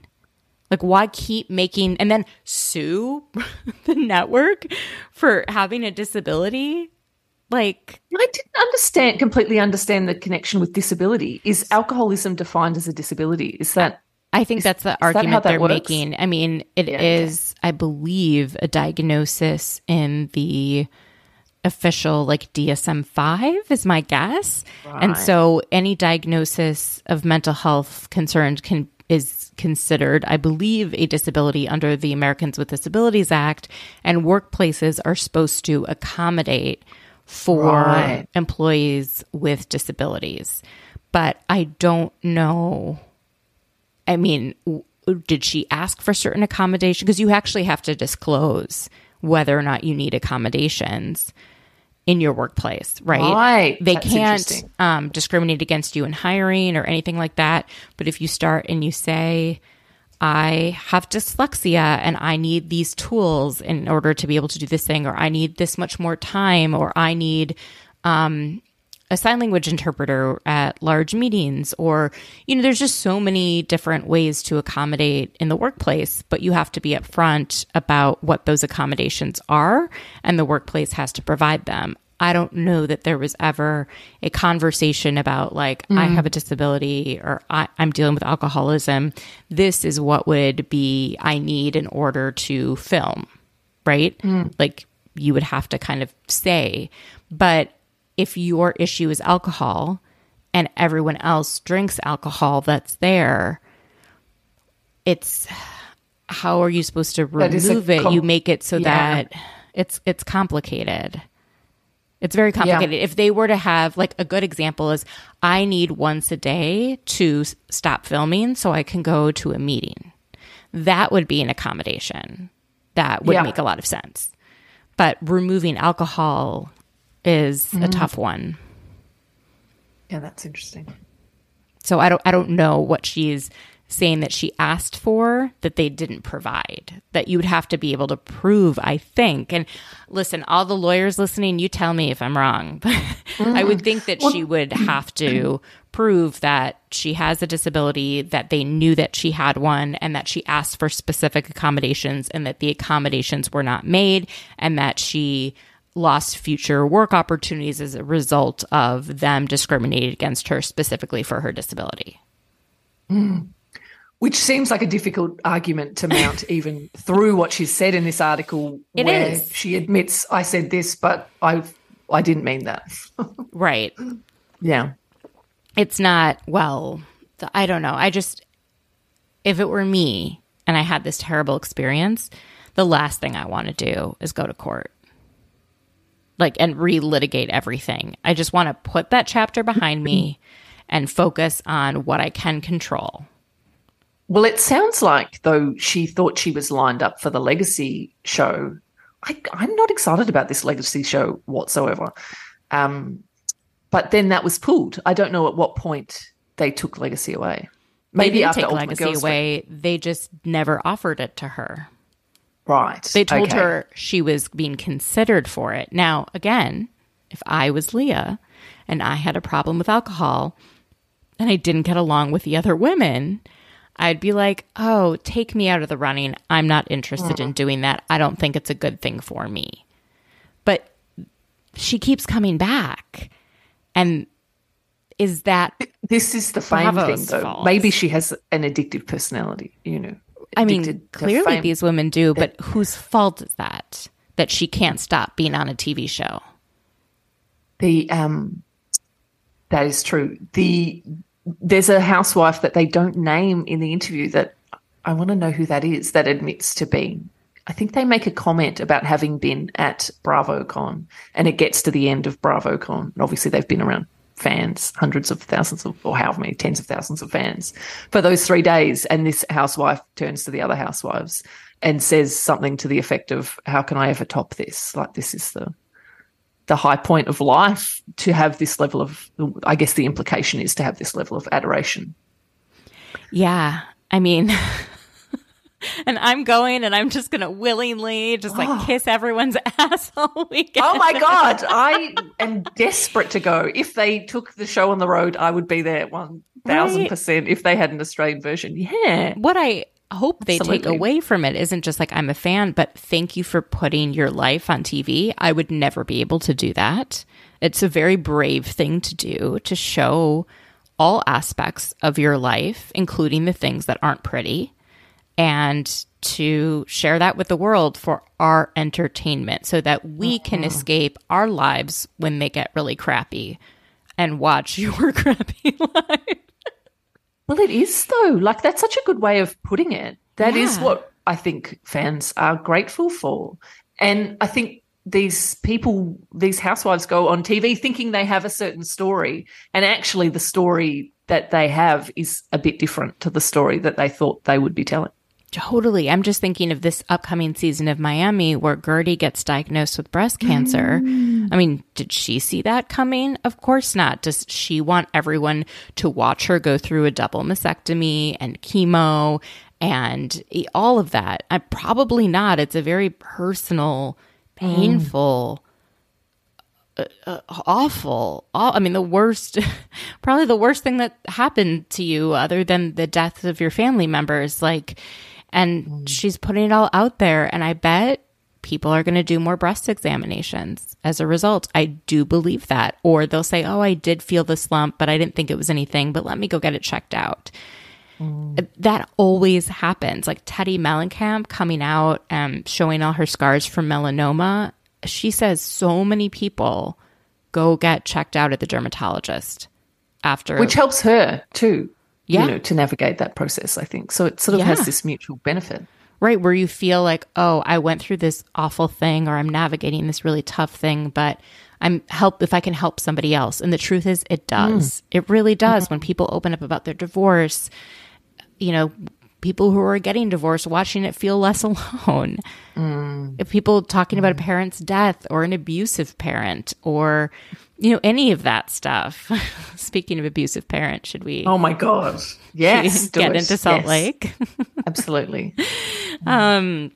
S1: like why keep making and then sue the network for having a disability like
S2: I didn't understand completely understand the connection with disability. Is alcoholism defined as a disability? Is that
S1: I think that's the argument
S2: that
S1: they're
S2: works?
S1: making. I mean, it is,
S2: Yeah, okay.
S1: I believe, a diagnosis in the official like DSM 5 is my guess. And so any diagnosis of mental health concerns can is considered, I believe, a disability under the Americans with Disabilities Act and workplaces are supposed to accommodate for
S2: Right.
S1: employees with disabilities. But I don't know I mean, w- did she ask for certain accommodation? Because you actually have to disclose whether or not you need accommodations in your workplace, right?
S2: Right.
S1: They
S2: That's
S1: can't um, discriminate against you in hiring or anything like that. But if you start and you say, I have dyslexia and I need these tools in order to be able to do this thing, or I need this much more time, or I need um, a sign language interpreter at large meetings, or, you know, there's just so many different ways to accommodate in the workplace, but you have to be upfront about what those accommodations are, and the workplace has to provide them. I don't know that there was ever a conversation about like I mm. have a disability or I, I'm dealing with alcoholism. This is what would be I need in order to film, right? Mm. Like you would have to kind of say. But if your issue is alcohol and everyone else drinks alcohol that's there, it's how are you supposed to
S2: That is a
S1: remove it?
S2: com-
S1: you make it so
S2: Yeah.
S1: that It's it's complicated. It's very complicated. Yeah. If they were to have like a good example is I need once a day to stop filming so I can go to a meeting. That would be an accommodation. That would yeah. make a lot of sense. But removing alcohol is mm. a tough one.
S2: Yeah, that's interesting.
S1: So I don't I don't know what she's saying that she asked for that they didn't provide. That you would have to be able to prove, I think. And listen, all the lawyers listening, you tell me if I'm wrong. But mm. I would think that well, she would have to prove that she has a disability, that they knew that she had one, and that she asked for specific accommodations and that the accommodations were not made, and that she lost future work opportunities as a result of them discriminating against her specifically for her disability.
S2: Mm. Which seems like a difficult argument to mount, even through what she's said in this article,
S1: it
S2: where
S1: is.
S2: she admits, "I said this, but I, I didn't mean that."
S1: right.
S2: Yeah.
S1: It's not well. I don't know. I just, if it were me and I had this terrible experience, the last thing I want to do is go to court like and relitigate everything. I just want to put that chapter behind me and focus on what I can control.
S2: Well, it sounds like though she thought she was lined up for the legacy show. I, am not excited about this legacy show whatsoever. Um, but then that was pulled. I don't know at what point they took legacy away.
S1: Maybe they after take legacy away, they just never offered it to her.
S2: Right.
S1: They told okay. her she was being considered for it. Now, again, if I was Leah and I had a problem with alcohol and I didn't get along with the other women, I'd be like, oh, take me out of the running. I'm not interested mm. in doing that. I don't think it's a good thing for me. But she keeps coming back. And is that.
S2: This is the fame thing, though. Fault? Maybe she has an addictive personality, you know.
S1: I mean, clearly these women do, but whose fault is that? That she can't stop being on a TV show.
S2: The um, that is true. The there's a housewife that they don't name in the interview that I want to know who that is that admits to being. I think they make a comment about having been at BravoCon, and it gets to the end of BravoCon. And obviously, they've been around fans, hundreds of thousands of, or however many, tens of thousands of fans for those three days. And this housewife turns to the other housewives and says something to the effect of, How can I ever top this? Like, this is the, the high point of life to have this level of, I guess the implication is to have this level of adoration.
S1: Yeah. I mean, and I'm going and I'm just going to willingly just like oh. kiss everyone's ass all weekend.
S2: Oh my God. I am desperate to go. If they took the show on the road, I would be there 1000% right? if they had an Australian version. Yeah.
S1: What I hope they Absolutely. take away from it isn't just like I'm a fan, but thank you for putting your life on TV. I would never be able to do that. It's a very brave thing to do to show all aspects of your life, including the things that aren't pretty and to share that with the world for our entertainment so that we can uh-huh. escape our lives when they get really crappy and watch your crappy life.
S2: well, it is though. Like that's such a good way of putting it. That yeah. is what I think fans are grateful for. And I think these people, these housewives go on TV thinking they have a certain story, and actually the story that they have is a bit different to the story that they thought they would be telling.
S1: Totally. I'm just thinking of this upcoming season of Miami where Guerdy gets diagnosed with breast cancer. Mm. I mean, did she see that coming? Of course not. Does she want everyone to watch her go through a double mastectomy and chemo and all of that? I, probably not. It's a very personal, painful. Mm. Uh, uh, awful. I mean, the worst, probably the worst thing that happened to you, other than the death of your family members. Like, and mm. she's putting it all out there. And I bet people are going to do more breast examinations as a result. I do believe that. Or they'll say, oh, I did feel the lump, but I didn't think it was anything, but let me go get it checked out. Mm. That always happens. Like Teddi Mellencamp coming out and showing all her scars from melanoma. She says so many people go get checked out at the dermatologist after.
S2: Which helps her too yeah. you know, to navigate that process, I think. So it sort of yeah. has this mutual benefit.
S1: right where you feel like oh i went through this awful thing or i'm navigating this really tough thing but i'm help if i can help somebody else and the truth is it does mm. it really does mm-hmm. when people open up about their divorce you know people who are getting divorced watching it feel less alone mm. if people talking mm. about a mm. parent's death or an abusive parent or you know any of that stuff. Speaking of abusive parents, should we
S2: oh my god. Yes.
S1: get into salt yes. lake?
S2: Absolutely.
S1: Um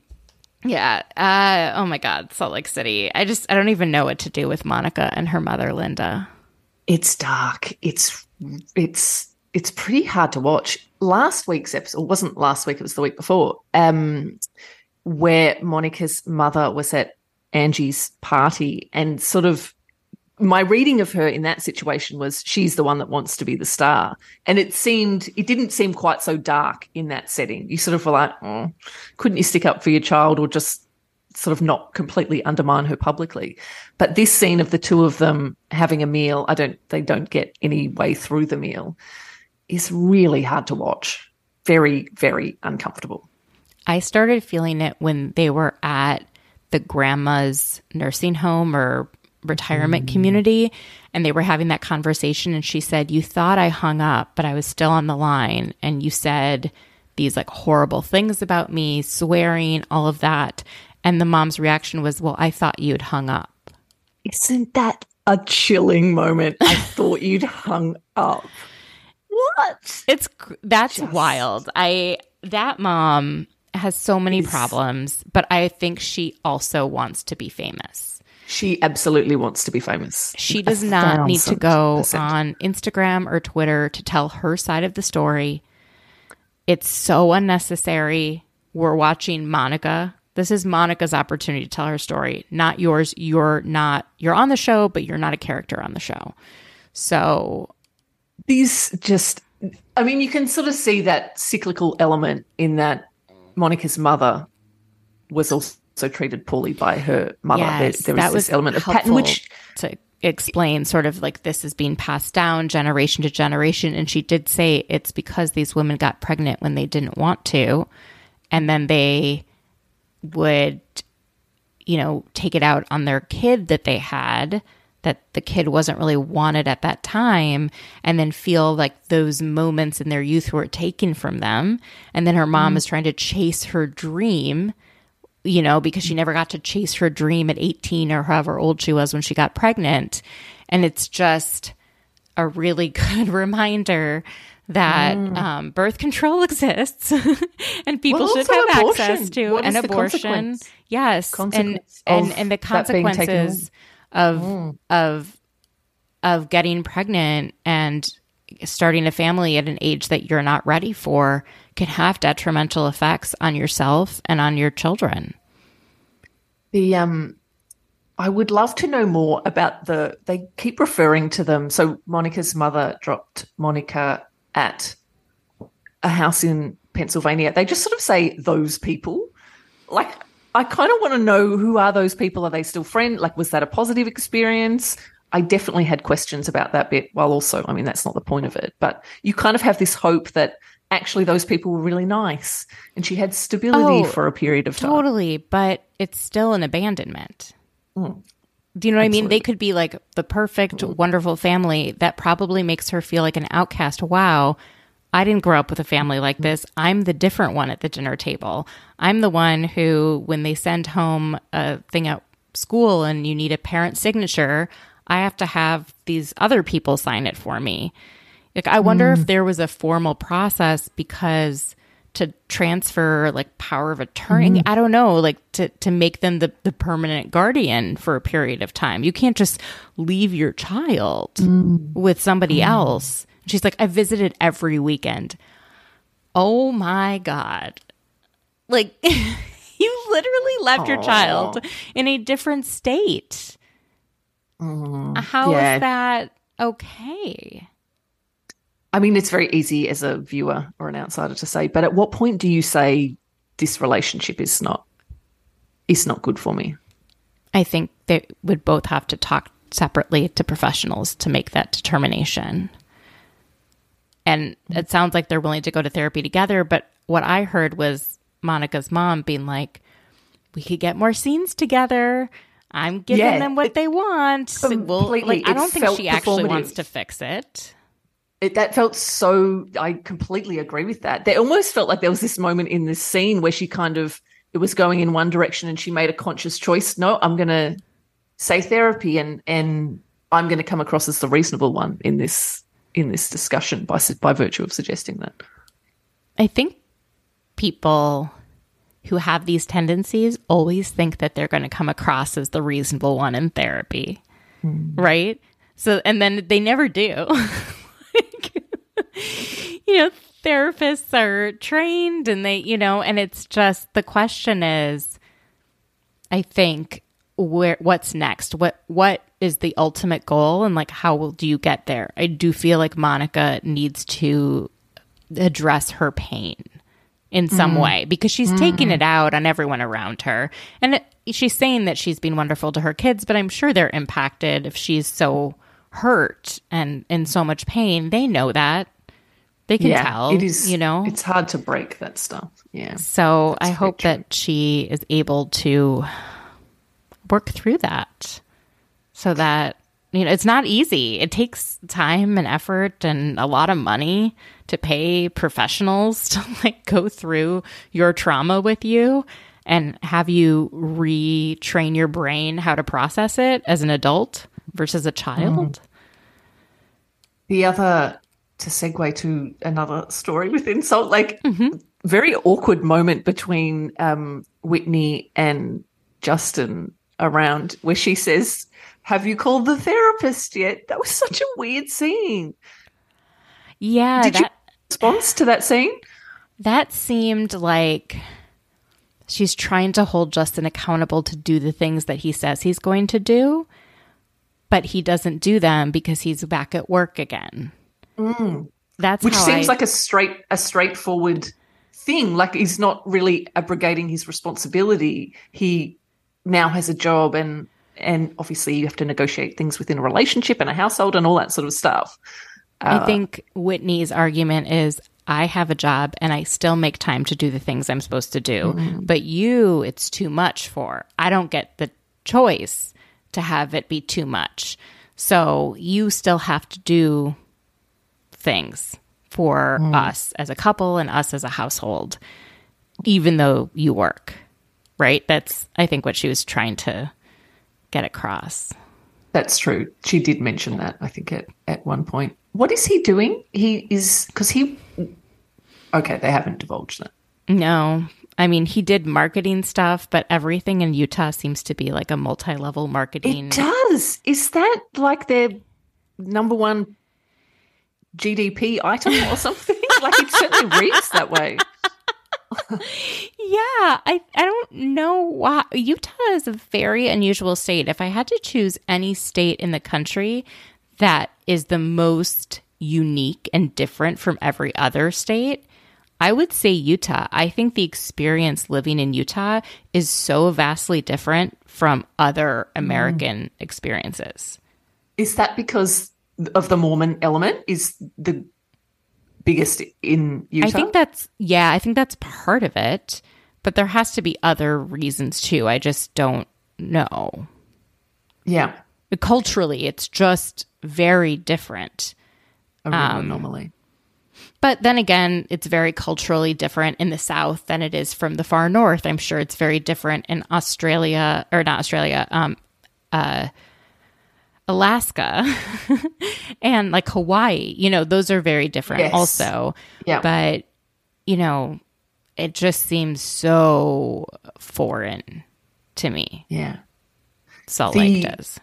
S1: yeah uh oh my god salt lake city. I just i don't even know what to do with monica and her mother linda.
S2: It's dark. It's it's it's pretty hard to watch. Last week's episode wasn't last week it was the week before um where monica's mother was at angie's party and sort of my reading of her in that situation was she's the one that wants to be the star. And it seemed, it didn't seem quite so dark in that setting. You sort of were like, oh, couldn't you stick up for your child or just sort of not completely undermine her publicly? But this scene of the two of them having a meal, I don't, they don't get any way through the meal, is really hard to watch. Very, very uncomfortable.
S1: I started feeling it when they were at the grandma's nursing home or retirement mm. community and they were having that conversation and she said you thought I hung up but I was still on the line and you said these like horrible things about me swearing all of that. And the mom's reaction was well I thought you'd hung up.
S2: Isn't that a chilling moment? I thought you'd hung up. What?
S1: It's that's Just... wild. I that mom has so many problems but I think she also wants to be famous
S2: she absolutely wants to be famous.
S1: She does not need to go on Instagram or Twitter to tell her side of the story. It's so unnecessary. We're watching Monica. This is Monica's opportunity to tell her story, not yours. You're not, you're on the show, but you're not a character on the show. So
S2: these just, I mean, you can sort of see that cyclical element in that Monica's mother was also also treated poorly by her mother. Yes, there, there was this element of pattern, which
S1: to explain sort of like this is being passed down generation to generation. And she did say it's because these women got pregnant when they didn't want to, and then they would, you know, take it out on their kid that they had that the kid wasn't really wanted at that time and then feel like those moments in their youth were taken from them and then her mom mm. is trying to chase her dream you know, because she never got to chase her dream at 18 or however old she was when she got pregnant. And it's just a really good reminder that mm. um, birth control exists and people well, should have abortion. access to what an abortion. Yes. And, and, and the consequences of, mm. of, of getting pregnant and starting a family at an age that you're not ready for can have detrimental effects on yourself and on your children.
S2: The um I would love to know more about the they keep referring to them. So Monica's mother dropped Monica at a house in Pennsylvania. They just sort of say those people. Like I kind of want to know who are those people? Are they still friends? Like was that a positive experience? I definitely had questions about that bit while also, I mean, that's not the point of it, but you kind of have this hope that actually those people were really nice and she had stability oh, for a period of time.
S1: Totally, but it's still an abandonment. Mm. Do you know what Absolutely. I mean? They could be like the perfect, mm. wonderful family that probably makes her feel like an outcast. Wow, I didn't grow up with a family like this. I'm the different one at the dinner table. I'm the one who, when they send home a thing at school and you need a parent signature, I have to have these other people sign it for me. Like, I wonder mm. if there was a formal process because to transfer like power of attorney, mm. I don't know, like to, to make them the, the permanent guardian for a period of time. You can't just leave your child mm. with somebody mm. else. She's like, I visited every weekend. Oh my God. Like, you literally left Aww. your child in a different state. Mm, How yeah. is that okay?
S2: I mean, it's very easy as a viewer or an outsider to say, but at what point do you say this relationship is not is not good for me?
S1: I think they would both have to talk separately to professionals to make that determination. And it sounds like they're willing to go to therapy together, but what I heard was Monica's mom being like, we could get more scenes together. I'm giving
S2: Yeah,
S1: them what they want. So we'll-
S2: Completely.
S1: like, I don't think she actually wants to fix it.
S2: It, that felt so. I completely agree with that. There almost felt like there was this moment in this scene where she kind of it was going in one direction and she made a conscious choice. No, I'm going to say therapy and and I'm going to come across as the reasonable one in this in this discussion by by virtue of suggesting that.
S1: I think people who have these tendencies always think that they're going to come across as the reasonable one in therapy. Hmm. Right? So, and then they never do. like, you know, therapists are trained and they, you know, and it's just the question is, I think, where what's next? What what is the ultimate goal and like how will do you get there? I do feel like Monica needs to address her pain in some mm-hmm. way because she's taking it mm-hmm. out on everyone around her. And it, she's saying that she's been wonderful to her kids, but I'm sure they're impacted if she's so hurt and in so much pain. They know that. They can tell,
S2: it is.
S1: you know.
S2: it's hard to break that stuff. Yeah,
S1: So I hope
S2: true.
S1: that she is able to work through that so that you know it's not easy. It takes time and effort and a lot of money to pay professionals to like go through your trauma with you and have you retrain your brain how to process it as an adult versus a child.
S2: The other to segue to another story within Salt Lake, very awkward moment between um, Whitney and Justin around where she says, "Have you called the therapist yet?" That was such a weird scene.
S1: Yeah,
S2: Did you response to that scene?
S1: That seemed like she's trying to hold Justin accountable to do the things that he says he's going to do, but he doesn't do them because he's back at work again. That's
S2: Mm. Which
S1: how
S2: seems
S1: I-
S2: like a straight a straightforward thing. Like he's not really abrogating his responsibility. He now has a job and and obviously you have to negotiate things within a relationship and a household and all that sort of stuff.
S1: I think Whitney's argument is I have a job and I still make time to do the things I'm supposed to do, but you, it's too much for. I don't get the choice to have it be too much. So you still have to do things for hmm. us as a couple and us as a household, even though you work, right? That's, I think, what she was trying to get across.
S2: That's true. She did mention that, I think, at, at one point. What is he doing? He is because he Okay, they haven't divulged that.
S1: No. I mean, he did marketing stuff, but everything in Utah seems to be like a multi level marketing.
S2: It does. Is that like their number one GDP item or something? like it certainly reads that way.
S1: Yeah, I, I don't know why. Utah is a very unusual state. If I had to choose any state in the country that is the most unique and different from every other state, I would say Utah. I think the experience living in Utah is so vastly different from other American experiences.
S2: Is that because of the Mormon element? Is the biggest in Utah?
S1: I think that's yeah, I think that's part of it, but there has to be other reasons too. I just don't know.
S2: yeah,
S1: Culturally, it's just very different.
S2: a
S1: Um,
S2: anomaly.
S1: But then again, it's very culturally different in the South than it is from the far north. I'm sure it's very different in Australia or not Australia, um, uh, Alaska and like Hawaii. You know, those are very different
S2: Yes.
S1: also.
S2: Yeah.
S1: But, you know, it just seems so foreign to me.
S2: Yeah.
S1: Salt
S2: The-
S1: Lake does.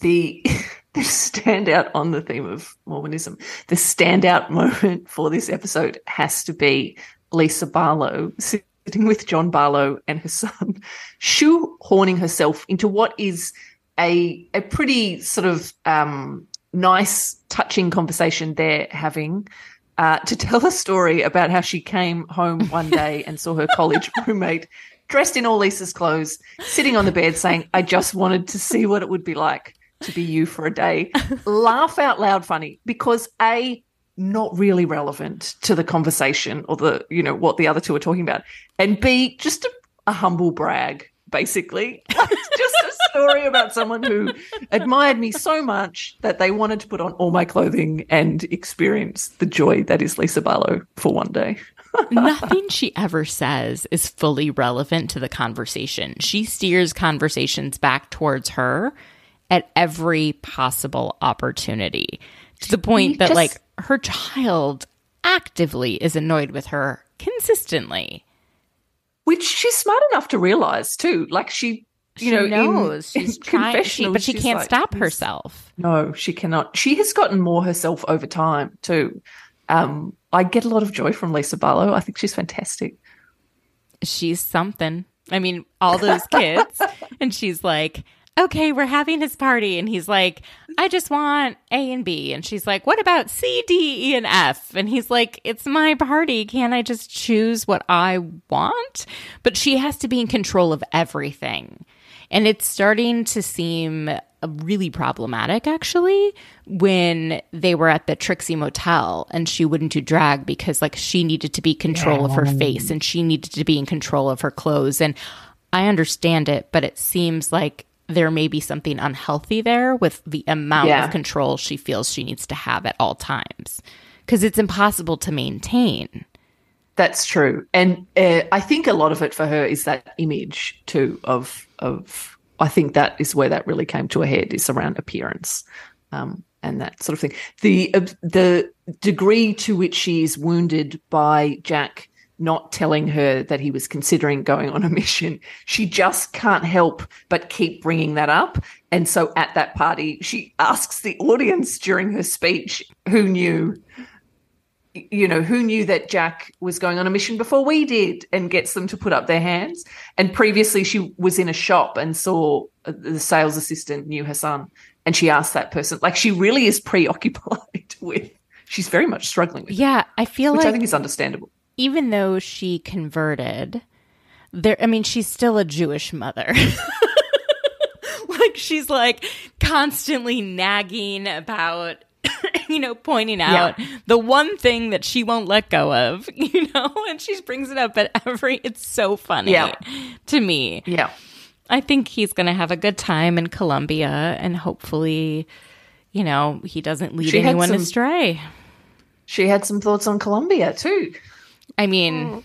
S2: the the standout on the theme of Mormonism, the standout moment for this episode has to be Lisa Barlow sitting with John Barlow and her son, shoehorning herself into what is a a pretty sort of um, nice, touching conversation they're having. Uh, to tell a story about how she came home one day and saw her college roommate dressed in all Lisa's clothes, sitting on the bed saying, I just wanted to see what it would be like to be you for a day. Laugh out loud funny because A, not really relevant to the conversation or the you know what the other two are talking about, and b just a, a humble brag basically. just a story about someone who admired me so much that they wanted to put on all my clothing and experience the joy that is Lisa Barlow for one day.
S1: Nothing she ever says is fully relevant to the conversation. She steers conversations back towards her at every possible opportunity to the point that, just, like, her child actively is annoyed with her consistently.
S2: Which she's smart enough to realize, too. Like, she you
S1: she
S2: know,
S1: knows in, she's in trying, she, but she can't like, stop herself.
S2: No, she cannot. She has gotten more herself over time too. Um, I get a lot of joy from Lisa Barlow. I think she's fantastic.
S1: She's something. I mean, all those kids, and she's like, okay, we're having his party. And he's like, I just want A and B. And she's like, what about C, D, E, and F? And he's like, it's my party. Can't I just choose what I want? But she has to be in control of everything. And it's starting to seem uh, really problematic actually when they were at the Trixie Motel and she wouldn't do drag because like she needed to be control yeah. of her face and she needed to be in control of her clothes and I understand it but it seems like there may be something unhealthy there with the amount yeah. of control she feels she needs to have at all times because it's impossible to maintain.
S2: That's true, and uh, I think a lot of it for her is that image too of of. I think that is where that really came to a head is around appearance, um, and that sort of thing. The uh, the degree to which she is wounded by Jack not telling her that he was considering going on a mission. She just can't help but keep bringing that up. And so at that party, she asks the audience during her speech who knew, you know, who knew that Jack was going on a mission before we did and gets them to put up their hands. And previously, she was in a shop and saw the sales assistant knew her son. And she asked that person, like, she really is preoccupied with. She's very much struggling with.
S1: Yeah, I feel
S2: which
S1: like
S2: I think is understandable
S1: even though she converted, there I mean she's still a Jewish mother. like she's like constantly nagging about you know pointing out yeah. the one thing that she won't let go of, you know, and she brings it up at every it's so funny yeah. to me.
S2: Yeah.
S1: I think he's going to have a good time in Colombia and hopefully you know, he doesn't lead she anyone some, astray.
S2: She had some thoughts on Colombia too.
S1: I mean, mm.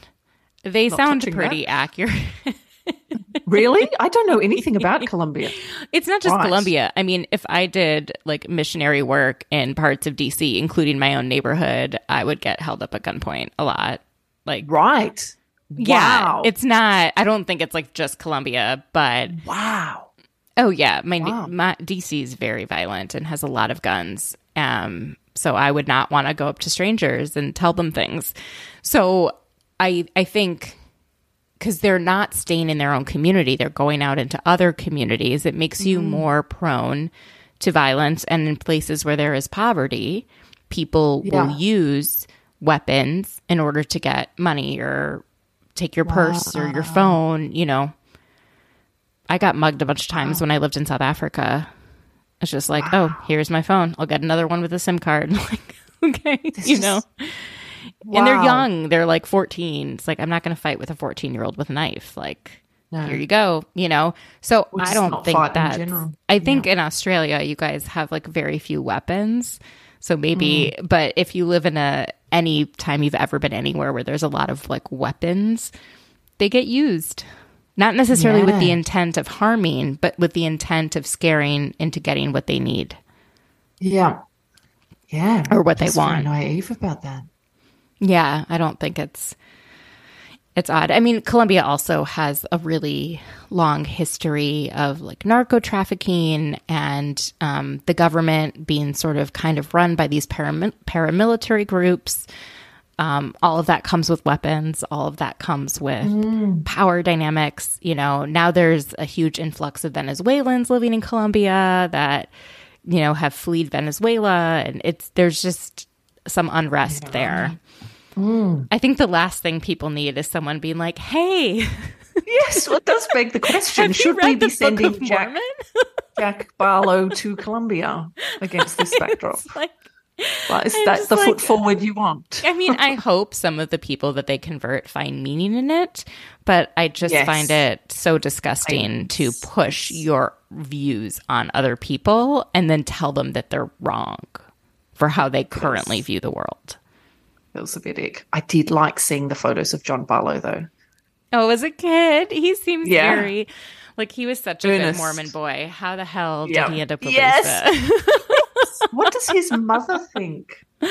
S1: they Not sound pretty that. accurate.
S2: really? I don't know anything about Colombia.
S1: It's not just right. Colombia. I mean, if I did like missionary work in parts of DC, including my own neighborhood, I would get held up at gunpoint a lot. Like,
S2: right.
S1: Yeah. Wow. It's not, I don't think it's like just Colombia, but.
S2: Wow.
S1: Oh, yeah. My, wow. my DC is very violent and has a lot of guns. Um, so I would not want to go up to strangers and tell them things. So I I think because they're not staying in their own community, they're going out into other communities. It makes you mm. more prone to violence. And in places where there is poverty, people yeah. will use weapons in order to get money or take your wow. purse or your phone. You know, I got mugged a bunch of times wow. when I lived in South Africa. It's just like, oh, wow. oh, here's my phone. I'll get another one with a SIM card. like, okay, this you know. Wow. And they're young. They're like 14. It's like I'm not going to fight with a 14 year old with a knife. Like no. here you go. You know. So Which I don't think that. I think yeah. in Australia you guys have like very few weapons. So maybe, mm. but if you live in a any time you've ever been anywhere where there's a lot of like weapons, they get used. Not necessarily yeah. with the intent of harming, but with the intent of scaring into getting what they need.
S2: Yeah. Yeah.
S1: Or what they want.
S2: naive about that.
S1: Yeah, I don't think it's it's odd. I mean, Colombia also has a really long history of like narco trafficking and um, the government being sort of kind of run by these param- paramilitary groups. Um, all of that comes with weapons. All of that comes with mm. power dynamics. You know, now there's a huge influx of Venezuelans living in Colombia that, you know, have fled Venezuela, and it's there's just some unrest yeah. there. Mm. I think the last thing people need is someone being like, "Hey."
S2: yes, well, it does beg the question: Should we be sending Jack, Jack Barlow to Colombia against this backdrop?
S1: like,
S2: Well, is that the like, foot forward you want?
S1: I mean, I hope some of the people that they convert find meaning in it, but I just yes. find it so disgusting to push your views on other people and then tell them that they're wrong for how they currently yes. view the world.
S2: It was a bit ick. I did like seeing the photos of John Barlow though.
S1: Oh, as a kid, he seems yeah. very like he was such a good Mormon boy. How the hell did yep. he end up with yes.
S2: Lisa? what does his mother think?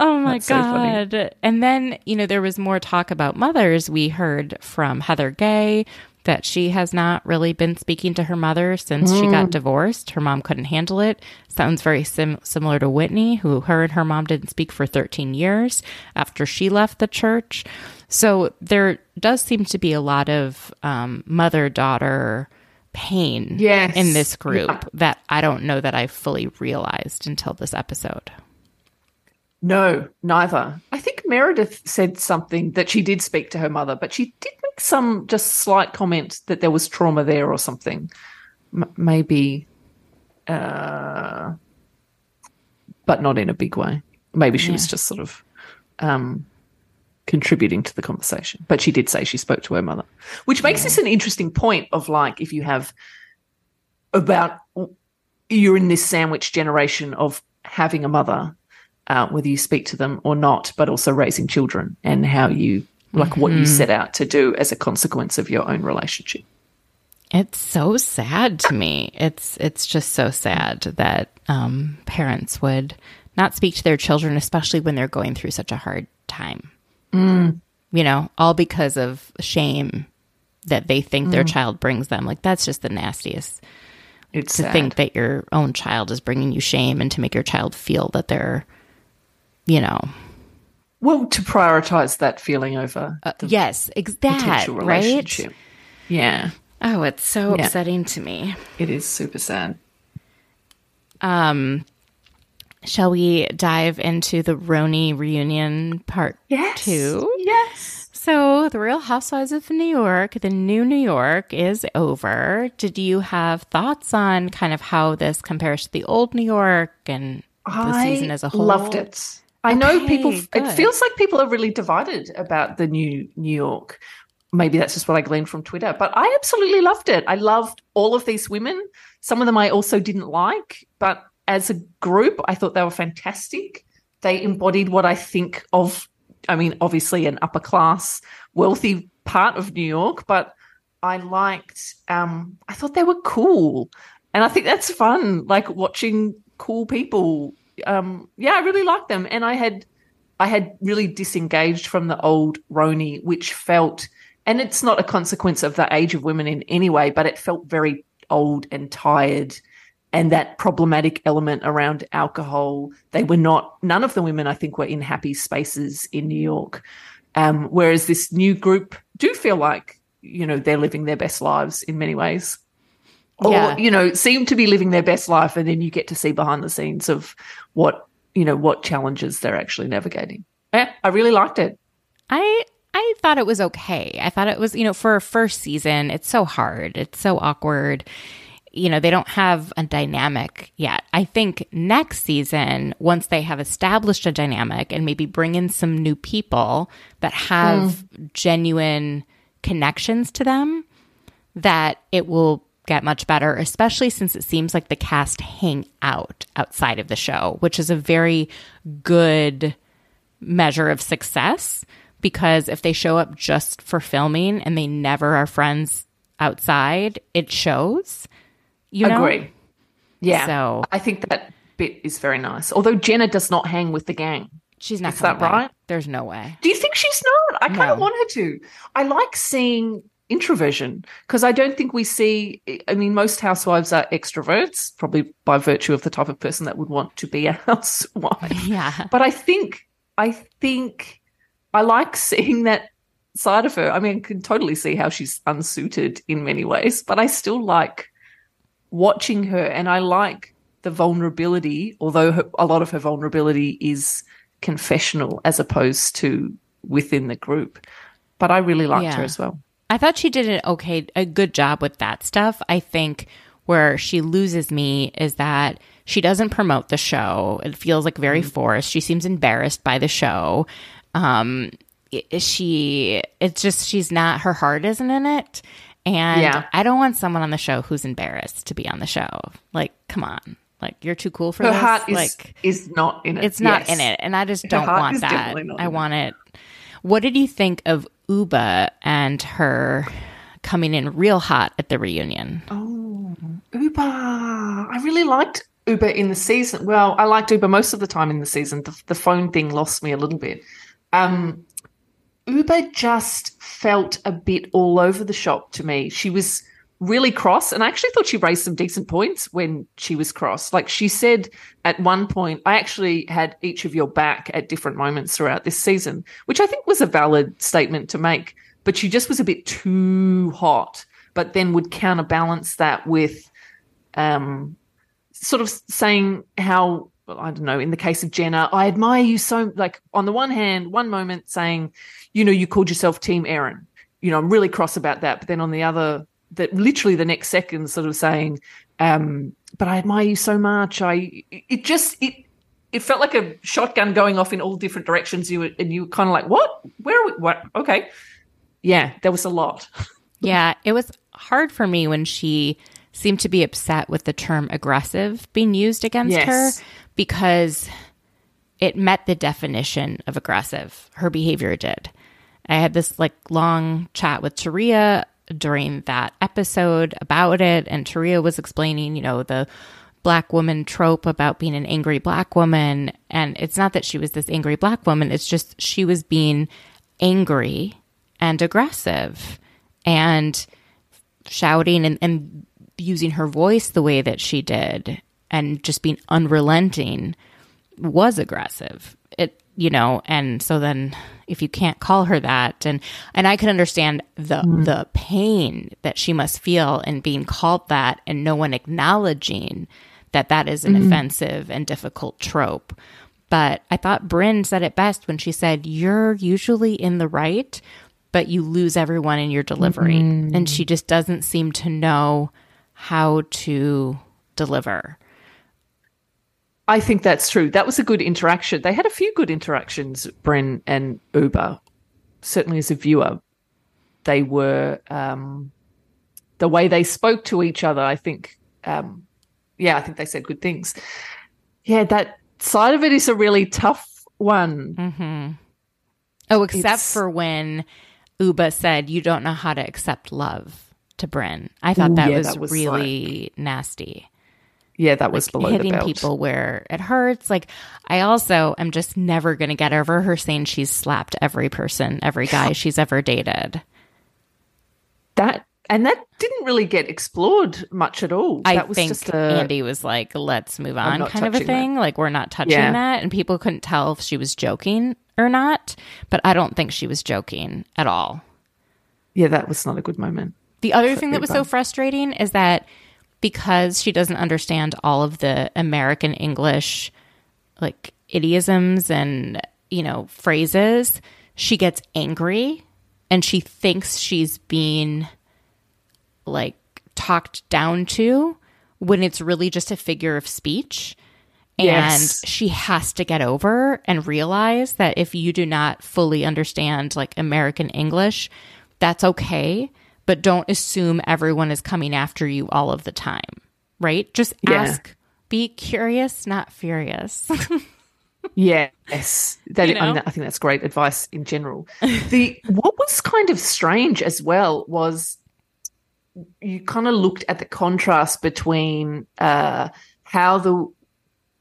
S1: Oh my That's god. So and then, you know, there was more talk about mothers. We heard from Heather Gay that she has not really been speaking to her mother since mm. she got mm. divorced. Her mom couldn't handle it. Sounds very sim- similar to Whitney, who her and her mom didn't speak for 13 years after she left the church. So there does seem to be a lot of um, mother daughter pain
S2: yes.
S1: in this group yeah. that I don't know that I fully realized until this episode.
S2: No, neither. I think Meredith said something that she did speak to her mother, but she did make some just slight comment that there was trauma there or something. M- maybe, uh, but not in a big way. Maybe she yeah. was just sort of um, contributing to the conversation. But she did say she spoke to her mother, which makes this an interesting point of like if you have about you're in this sandwich generation of having a mother, uh, whether you speak to them or not, but also raising children and how you like mm-hmm. what you mm-hmm. set out to do as a consequence of your own relationship.
S1: It's so sad to me. It's it's just so sad that um, parents would not speak to their children, especially when they're going through such a hard time.
S2: Mm.
S1: You know, all because of shame that they think mm. their child brings them. Like that's just the nastiest.
S2: It's
S1: to
S2: sad.
S1: think that your own child is bringing you shame and to make your child feel that they're, you know,
S2: well, to prioritize that feeling over.
S1: Uh, yes, exactly. Right?
S2: Yeah.
S1: Oh, it's so yeah. upsetting to me.
S2: It is super sad.
S1: Um, Shall we dive into the RHONY reunion part
S2: yes.
S1: two?
S2: Yes.
S1: So, the Real Housewives of New York, the new New York is over. Did you have thoughts on kind of how this compares to the old New York and the I season as a whole?
S2: Loved it. I okay, know people, good. it feels like people are really divided about the new New York. Maybe that's just what I gleaned from Twitter, but I absolutely loved it. I loved all of these women. Some of them I also didn't like, but as a group, I thought they were fantastic. They embodied what I think of, I mean, obviously an upper class, wealthy part of New York, but I liked, um, I thought they were cool. And I think that's fun, like watching cool people. Um, yeah, I really liked them. And I had, I had really disengaged from the old RHONY, which felt, and it's not a consequence of the age of women in any way, but it felt very old and tired and that problematic element around alcohol. They were not, none of the women, I think, were in happy spaces in New York. Um, whereas this new group do feel like, you know, they're living their best lives in many ways. Or, yeah. you know, seem to be living their best life. And then you get to see behind the scenes of what, you know, what challenges they're actually navigating. Yeah, I really liked it.
S1: I I thought it was okay. I thought it was, you know, for a first season, it's so hard. It's so awkward you know, they don't have a dynamic yet. I think next season, once they have established a dynamic and maybe bring in some new people that have mm. genuine connections to them, that it will get much better, especially since it seems like the cast hang out outside of the show, which is a very good measure of success. Because if they show up just for filming and they never are friends outside, it shows. You know?
S2: Agree. Yeah. So I think that bit is very nice. Although Jenna does not hang with the gang.
S1: She's not.
S2: Is that right?
S1: There's no way.
S2: Do you think she's not? I kind of want her to. I like seeing introversion because I don't think we see. I mean, most housewives are extroverts, probably by virtue of the type of person that would want to be a housewife.
S1: Yeah.
S2: But I think, I think, I like seeing that side of her. I mean, I can totally see how she's unsuited in many ways, but I still like watching her, and I like the vulnerability, although her, a lot of her vulnerability is confessional as opposed to within the group. But I really liked yeah. her as well.
S1: I thought she did an okay, a good job with that stuff. I think where she loses me is that She doesn't promote the show. It feels like very
S2: Mm-hmm.
S1: forced. She seems embarrassed by the show. Um, she, it's just, she's not, her heart isn't in it. And
S2: Yeah.
S1: I don't want someone on the show who's embarrassed to be on the show. Like, come on. Like, you're too cool for
S2: Her
S1: this.
S2: heart is
S1: like,
S2: is not in it.
S1: it's not
S2: Yes.
S1: in it. And I just don't want that. I
S2: it.
S1: want it. What did you think of Ubah and her coming in real hot at the reunion?
S2: Oh, Ubah. I really liked Ubah in the season. Well, I liked Ubah most of the time in the season. The, the phone thing lost me a little bit. Um, Ubah just felt a bit all over the shop to me. She was really cross, and I actually thought she raised some decent points when she was cross. Like she said at one point, I actually had each of your back at different moments throughout this season, which I think was a valid statement to make. But she just was a bit too hot, but then would counterbalance that with um, sort of saying how well, I don't know. In the case of Jenna, I admire you so. Like on the one hand, one moment saying, you know, you called yourself Team Erin. You know, I'm really cross about that. But then on the other, that literally the next second, sort of saying, um, but I admire you so much. I it just it it felt like a shotgun going off in all different directions. You were, and you were kind of like, what? Where? Are we? What? Okay, yeah, there was a lot.
S1: Yeah, it was hard for me when she seemed to be upset with the term aggressive being used against
S2: Yes.
S1: her because it met the definition of aggressive. Her behavior did. I had this like long chat with Taria during that episode about it, and Taria was explaining, you know, the black woman trope about being an angry black woman. And it's not that she was this angry black woman, it's just she was being angry and aggressive and shouting and, and using her voice the way that she did and just being unrelenting was aggressive. You know, and so then if you can't call her that and and I can understand the mm-hmm. the pain that she must feel in being called that and no one acknowledging that that is an mm-hmm. offensive and difficult trope. But I thought Brynn said it best when she said, You're usually in the right, but you lose everyone in your delivery. And mm-hmm. she just doesn't seem to know how to deliver.
S2: I think that's true. That was a good interaction. They had a few good interactions, Brynn and Ubah. Certainly, as a viewer, they were um, the way they spoke to each other. I think, um, yeah, I think they said good things. Yeah, that side of it is a really tough one.
S1: Oh, except
S2: It's-
S1: for when Ubah said, You don't know how to accept love to Brynn. I thought
S2: Ooh,
S1: that,
S2: yeah,
S1: was
S2: that was
S1: really nasty.
S2: Yeah, that was below
S1: hitting
S2: the belt.
S1: people where it hurts. Like, I also am just never going to get over her saying she's slapped every person, every guy she's ever dated.
S2: That and that didn't really get explored much at all.
S1: I
S2: that was
S1: think
S2: just a
S1: Andy was like, let's move on, kind of a
S2: touching that.
S1: thing. Like, we're not touching
S2: Yeah.
S1: that. And people couldn't tell if she was joking or not. But I don't think she was joking at all.
S2: yeah, that was not a good moment.
S1: The other thing that was so frustrating is that because she doesn't understand all of the American English like idioms and, you know, phrases, she gets angry and she thinks she's being like talked down to when it's really just a figure of speech. And
S2: Yes.
S1: she has to get over and realize that if you do not fully understand like American English, that's okay, but don't assume everyone is coming after you all of the time, right? Just
S2: Yeah.
S1: ask, be curious, not furious.
S2: Yes, that,
S1: You
S2: I,
S1: know?
S2: I think that's great advice in general. The what was kind of strange as well was you kind of looked at the contrast between uh, how the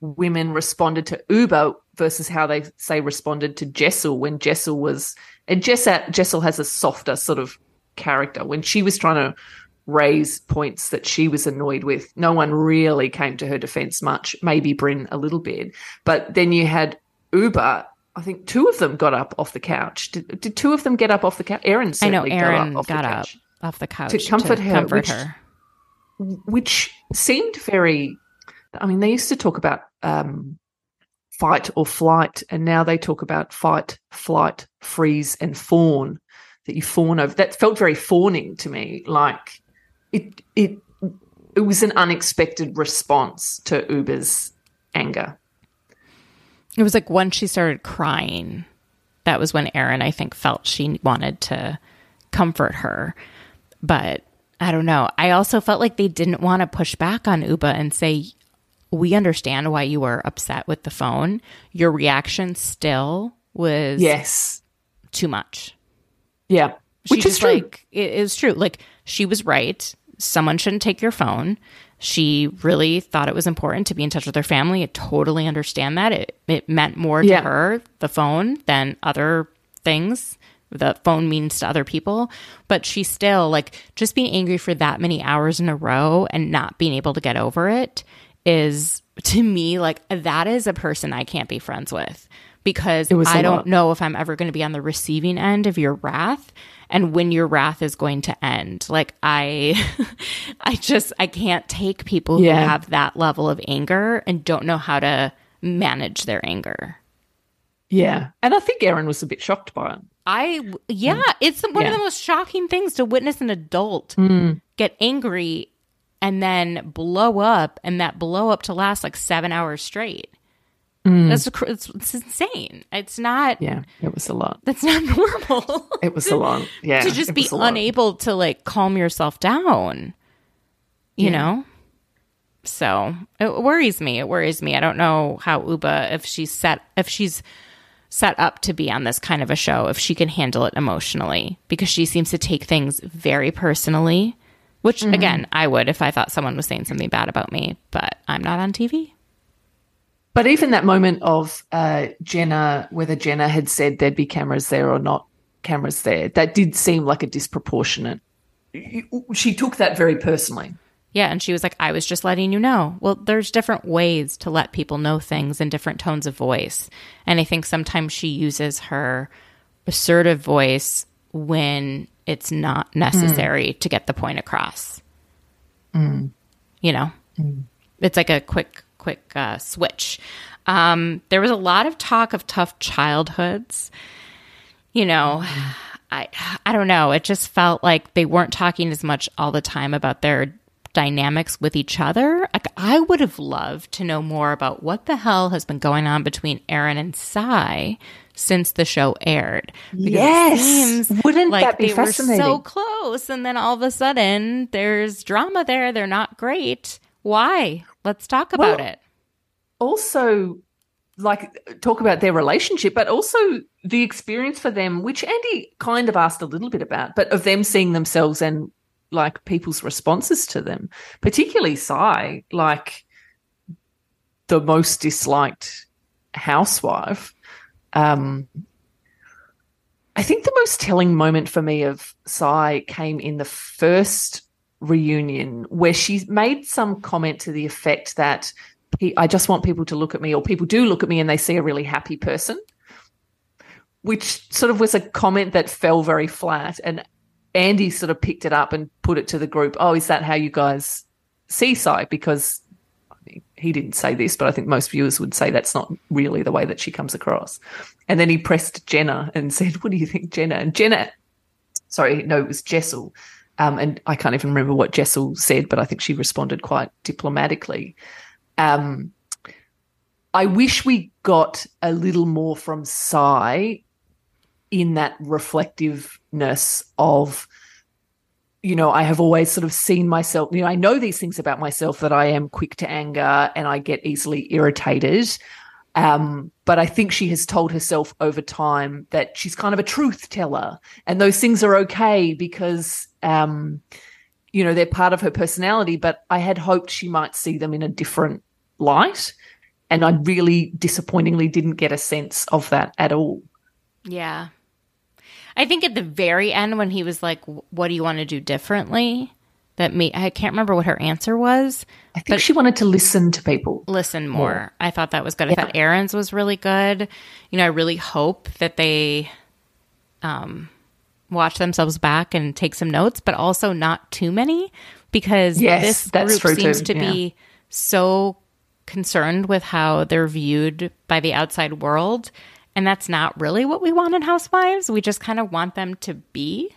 S2: women responded to Ubah versus how they say responded to Jessel when Jessel was and Jessel, Jessel has a softer sort of character when she was trying to raise points that she was annoyed with. No one really came to her defense much, maybe Brynn a little bit. But then you had Ubah. I think two of them got up off the couch. Did, did two of them get up off the couch? Erin
S1: I know
S2: certainly
S1: Erin
S2: got up off
S1: got
S2: the
S1: up
S2: couch,
S1: off the couch
S2: comfort her,
S1: comfort
S2: which-
S1: her.
S2: which seemed very. I mean, they used to talk about um, fight or flight, and now they talk about fight, flight, freeze, and fawn. That you fawn over. That felt very fawning to me. Like it. It. it was an unexpected response to Ubah's anger.
S1: It was like once she started crying, that was when Erin, I think, felt she wanted to comfort her. But I don't know. I also felt like they didn't want to push back on Ubah and say, we understand why you were upset with the phone. Your reaction still was
S2: yes
S1: too much.
S2: Yeah,
S1: She
S2: which is true.
S1: Like it is true. Like she was right. Someone shouldn't take your phone. She really thought it was important to be in touch with her family. I totally understand that. It it meant more to
S2: Yeah.
S1: her, the phone, than other things. The phone means to other people. But she still like just being angry for that many hours in a row and not being able to get over it is to me like that is a person I can't be friends with because I don't
S2: lot.
S1: know if I'm ever going to be on the receiving end of your wrath and when your wrath is going to end. Like I I just I can't take people who
S2: Yeah.
S1: have that level of anger and don't know how to manage their anger.
S2: yeah, and I think Erin was a bit shocked by it.
S1: I yeah, mm. it's one of the most shocking things to witness an adult hmm. get angry and then blow up and that blow up to last like 7 hours straight. That's it's, it's insane. It's not
S2: Yeah, it was a lot.
S1: that's not normal.
S2: It was a lot. Yeah,
S1: to just be
S2: was a lot.
S1: unable to like calm yourself down you
S2: Yeah.
S1: know so it worries me it worries me i don't know how ubah if she's set if she's set up to be on this kind of a show if she can handle it emotionally because she seems to take things very personally which
S2: Mm-hmm.
S1: again i would if i thought someone was saying something bad about me but i'm not on tv
S2: But even that moment of uh, Jenna, whether Jenna had said there'd be cameras there or not cameras there, that did seem like a disproportionate. She took that very personally.
S1: Yeah, and she was like, I was just letting you know. Well, there's different ways to let people know things in different tones of voice. And I think sometimes she uses her assertive voice when it's not mm. necessary to get the point across. Mm. You know, mm. it's like a quick, quick uh, switch. Um, there was a lot of talk of tough childhoods. You know, I I don't know. It just felt like they weren't talking as much all the time about their dynamics with each other. Like I would have loved to know more about what the hell has been going on between Erin and Sai since the show aired. Because
S2: Yes. Wouldn't
S1: like
S2: that be
S1: they were
S2: fascinating?
S1: so close, and then all of a sudden there's drama there. They're not great. Why? Let's talk about
S2: Well,
S1: it.
S2: Also, like talk about their relationship, but also the experience for them, which Andy kind of asked a little bit about, but of them seeing themselves and like people's responses to them, particularly Sai, like the most disliked housewife. Um, I think the most telling moment for me of Sai came in the first reunion where she made some comment to the effect that "Pe- I just want people to look at me, or people do look at me and they see a really happy person, which sort of was a comment that fell very flat. And Andy sort of picked it up and put it to the group. Oh, is that how you guys see Sai? Because he didn't say this, but I think most viewers would say that's not really the way that she comes across. And then he pressed Jenna and said, What do you think, Jenna? And Jenna, sorry, no, it was Jessel. Um, and I can't even remember what Jessel said, but I think she responded quite diplomatically. Um, I wish we got a little more from Sai in that reflectiveness of, you know, I have always sort of seen myself, you know, I know these things about myself that I am quick to anger and I get easily irritated. Um, but I think she has told herself over time that she's kind of a truth teller, and those things are okay because, um, you know, they're part of her personality. But I had hoped she might see them in a different light, and I really disappointingly didn't get a sense of that at all.
S1: Yeah. I think at the very end when he was like, "What do you want to do differently?" That me, I can't remember what her answer was.
S2: I think she wanted to listen to people.
S1: Listen more. I thought that was good. I thought Erin's was really good. You know, I really hope that they um, watch themselves back and take some notes, but also not too many because
S2: Yes,
S1: this group seems
S2: too.
S1: to be so concerned with how they're viewed by the outside world. And that's not really what we want in housewives. We just kind of want them to be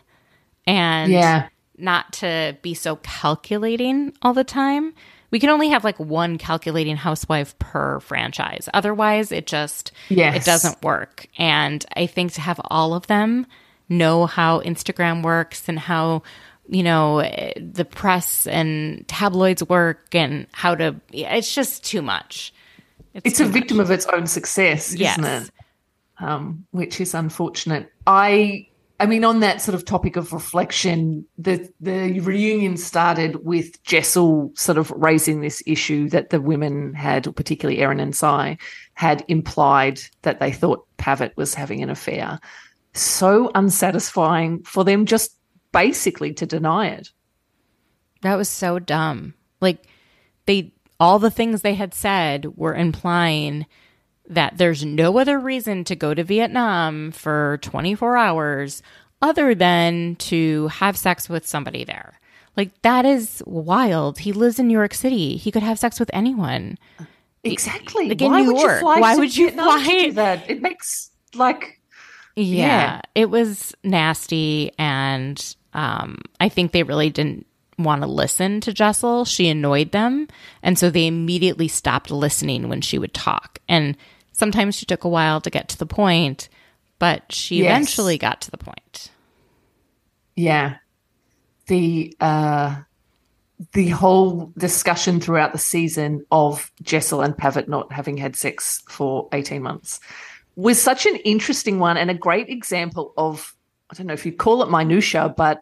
S1: and
S2: Yeah.
S1: Not to be so calculating all the time. We can only have like one calculating housewife per franchise. Otherwise, it just
S2: Yes.
S1: it doesn't work. And I think to have all of them know how Instagram works and how you know the press and tabloids work and how to it's just too much.
S2: It's a victim of its own success,
S1: Yes.
S2: isn't it? Um, which is unfortunate. I I mean, on that sort of topic of reflection, the the reunion started with Jessel sort of raising this issue that the women had, particularly Erin and Sai, had implied that they thought Pavit was having an affair. So unsatisfying for them just basically to deny it.
S1: That was so dumb. Like they all the things they had said were implying that there's no other reason to go to Vietnam for 24 hours other than to have sex with somebody there. Like that is wild. He lives in New York City. He could have sex with anyone.
S2: Exactly.
S1: Like in
S2: Why
S1: New
S2: would
S1: York.
S2: you fly
S1: Why would you
S2: to
S1: fly-
S2: do that? It makes like
S1: Yeah,
S2: Yeah.
S1: it was nasty and um I think they really didn't want to listen to Jessel. She annoyed them, and so they immediately stopped listening when she would talk. And sometimes she took a while to get to the point, but she
S2: Yes.
S1: eventually got to the point.
S2: Yeah. The uh the whole discussion throughout the season of Jessel and Pavit not having had sex for 18 months was such an interesting one and a great example of I don't know if you call it minutia, but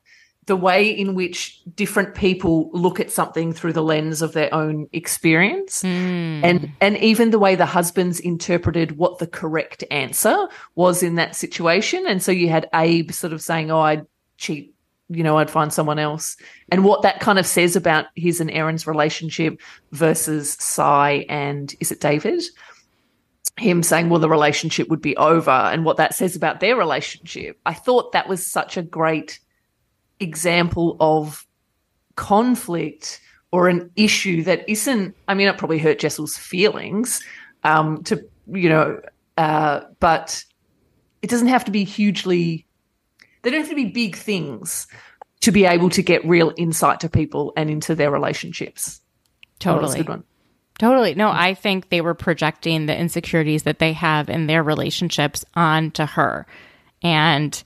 S2: the way in which different people look at something through the lens of their own experience hmm. and and even the way the husbands interpreted what the correct answer was in that situation. And so you had abe sort of saying oh i'd cheat. You know i'd find someone else. And what that kind of says about his and erin's relationship versus Sai and is it david? Him saying well the relationship would be over. And what that says about their relationship i thought that was such a great example of conflict or an issue that isn't i mean it probably hurt jessel's feelings um to you know uh but it doesn't have to be hugely they don't have to be big things to be able to get real insight to people and into their relationships That was a
S1: Totally.
S2: good one.
S1: Totally. No, I think they were projecting the insecurities that they have in their relationships onto her. And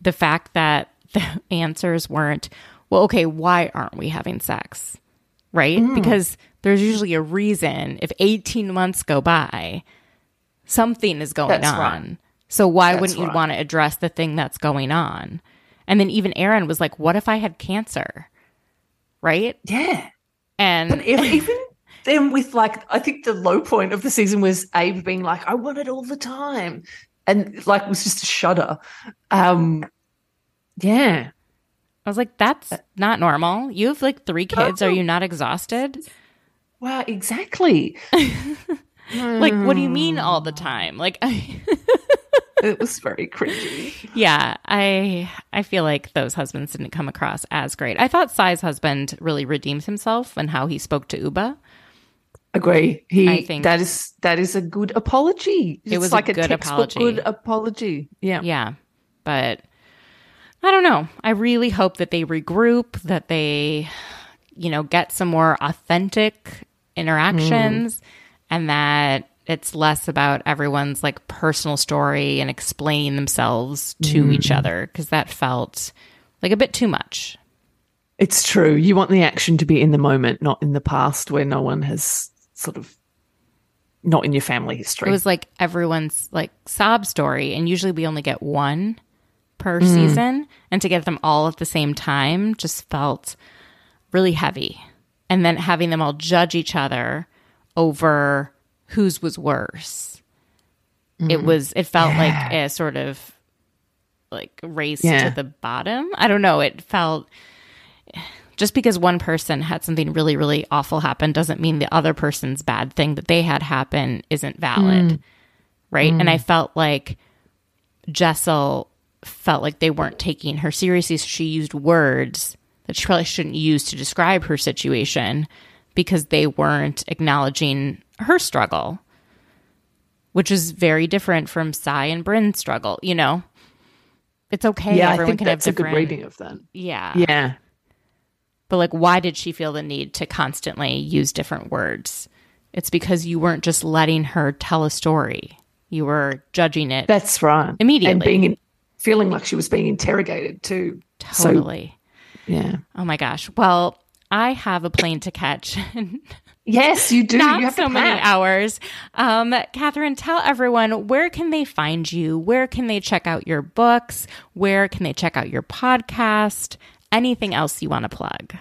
S1: the fact that the answers weren't, well, okay, why aren't we having sex? Right? Because there's usually a reason. If 18 months go by, something is going
S2: That's
S1: on.
S2: right.
S1: So why
S2: That's
S1: wouldn't you want to address the thing that's going on? And then even Erin was like, what if I had cancer? Right?
S2: yeah
S1: And
S2: But if, even then, with like, I think the low point of the season was Abe being like, "I want it all the time," and like was just a shudder. Um, yeah,
S1: I was like, that's uh, not normal. You have like three kids. Are you not exhausted?
S2: wow, exactly.
S1: Like, what do you mean all the time? Like,
S2: it was very cringy.
S1: yeah, I I feel like those husbands didn't come across as great. I thought Sai's husband really redeemed himself and how he spoke to Ubah.
S2: Agree. He
S1: I think-
S2: that is that is a good apology.
S1: It
S2: It's
S1: was
S2: like a,
S1: good
S2: textbook
S1: apology.
S2: good apology. Yeah.
S1: Yeah, but I don't know. I really hope that they regroup, that they, you know, get some more authentic interactions, mm. and that it's less about everyone's like personal story and explaining themselves to mm. each other because that felt like a bit too much.
S2: It's true. You want the action to be in the moment, not in the past where no one has sort of not in your family history.
S1: It was like everyone's like sob story, and usually we only get one per mm-hmm. season, and to get them all at the same time just felt really heavy. And then having them all judge each other over whose was worse. It mm-hmm. was. It felt like a sort of like race
S2: Yeah.
S1: to the bottom. I don't know. It felt just because one person had something really, really awful happen doesn't mean the other person's bad thing that they had happen isn't valid. Mm. Right. And I mm. felt like Jessel felt like they weren't taking her seriously. So she used words that she probably shouldn't use to describe her situation because they weren't acknowledging her struggle, which is very different from Sai and Brynn's struggle, you know? it's okay.
S2: yeah, I
S1: Everyone
S2: think
S1: can
S2: that's a good reading of that.
S1: Yeah.
S2: Yeah.
S1: But like, why did she feel the need to constantly use different words? It's because you weren't just letting her tell a story. You were judging it
S2: That's right.
S1: Immediately.
S2: And being in, feeling like she was being interrogated too. So,
S1: totally.
S2: yeah.
S1: oh my gosh. Well, I have a plane to catch.
S2: Yes, you do.
S1: Not
S2: you have
S1: so many hours. Um, Katherine, tell everyone where can they find you? Where can they check out your books? Where can they check out your podcast? Anything else you want to plug?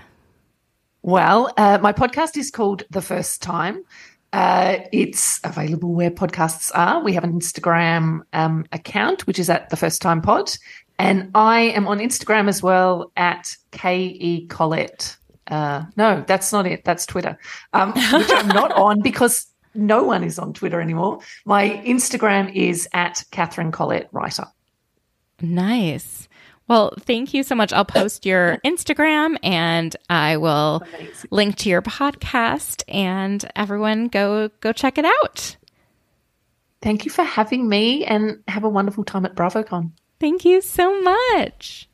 S2: Well, uh, my podcast is called The First Time. Uh, it's available where podcasts are. We have an Instagram um, account, which is at The First Time Pod. And I am on Instagram as well at K.E. Collette. Uh, no, that's not it. That's Twitter, um, which I'm not on because no one is on Twitter anymore. My Instagram is at Katherine Collette Writer.
S1: Nice. Well, thank you so much. I'll post your Instagram and I will
S2: Amazing.
S1: link to your podcast and everyone go go check it out.
S2: Thank you for having me and have a wonderful time at BravoCon.
S1: Thank you so much.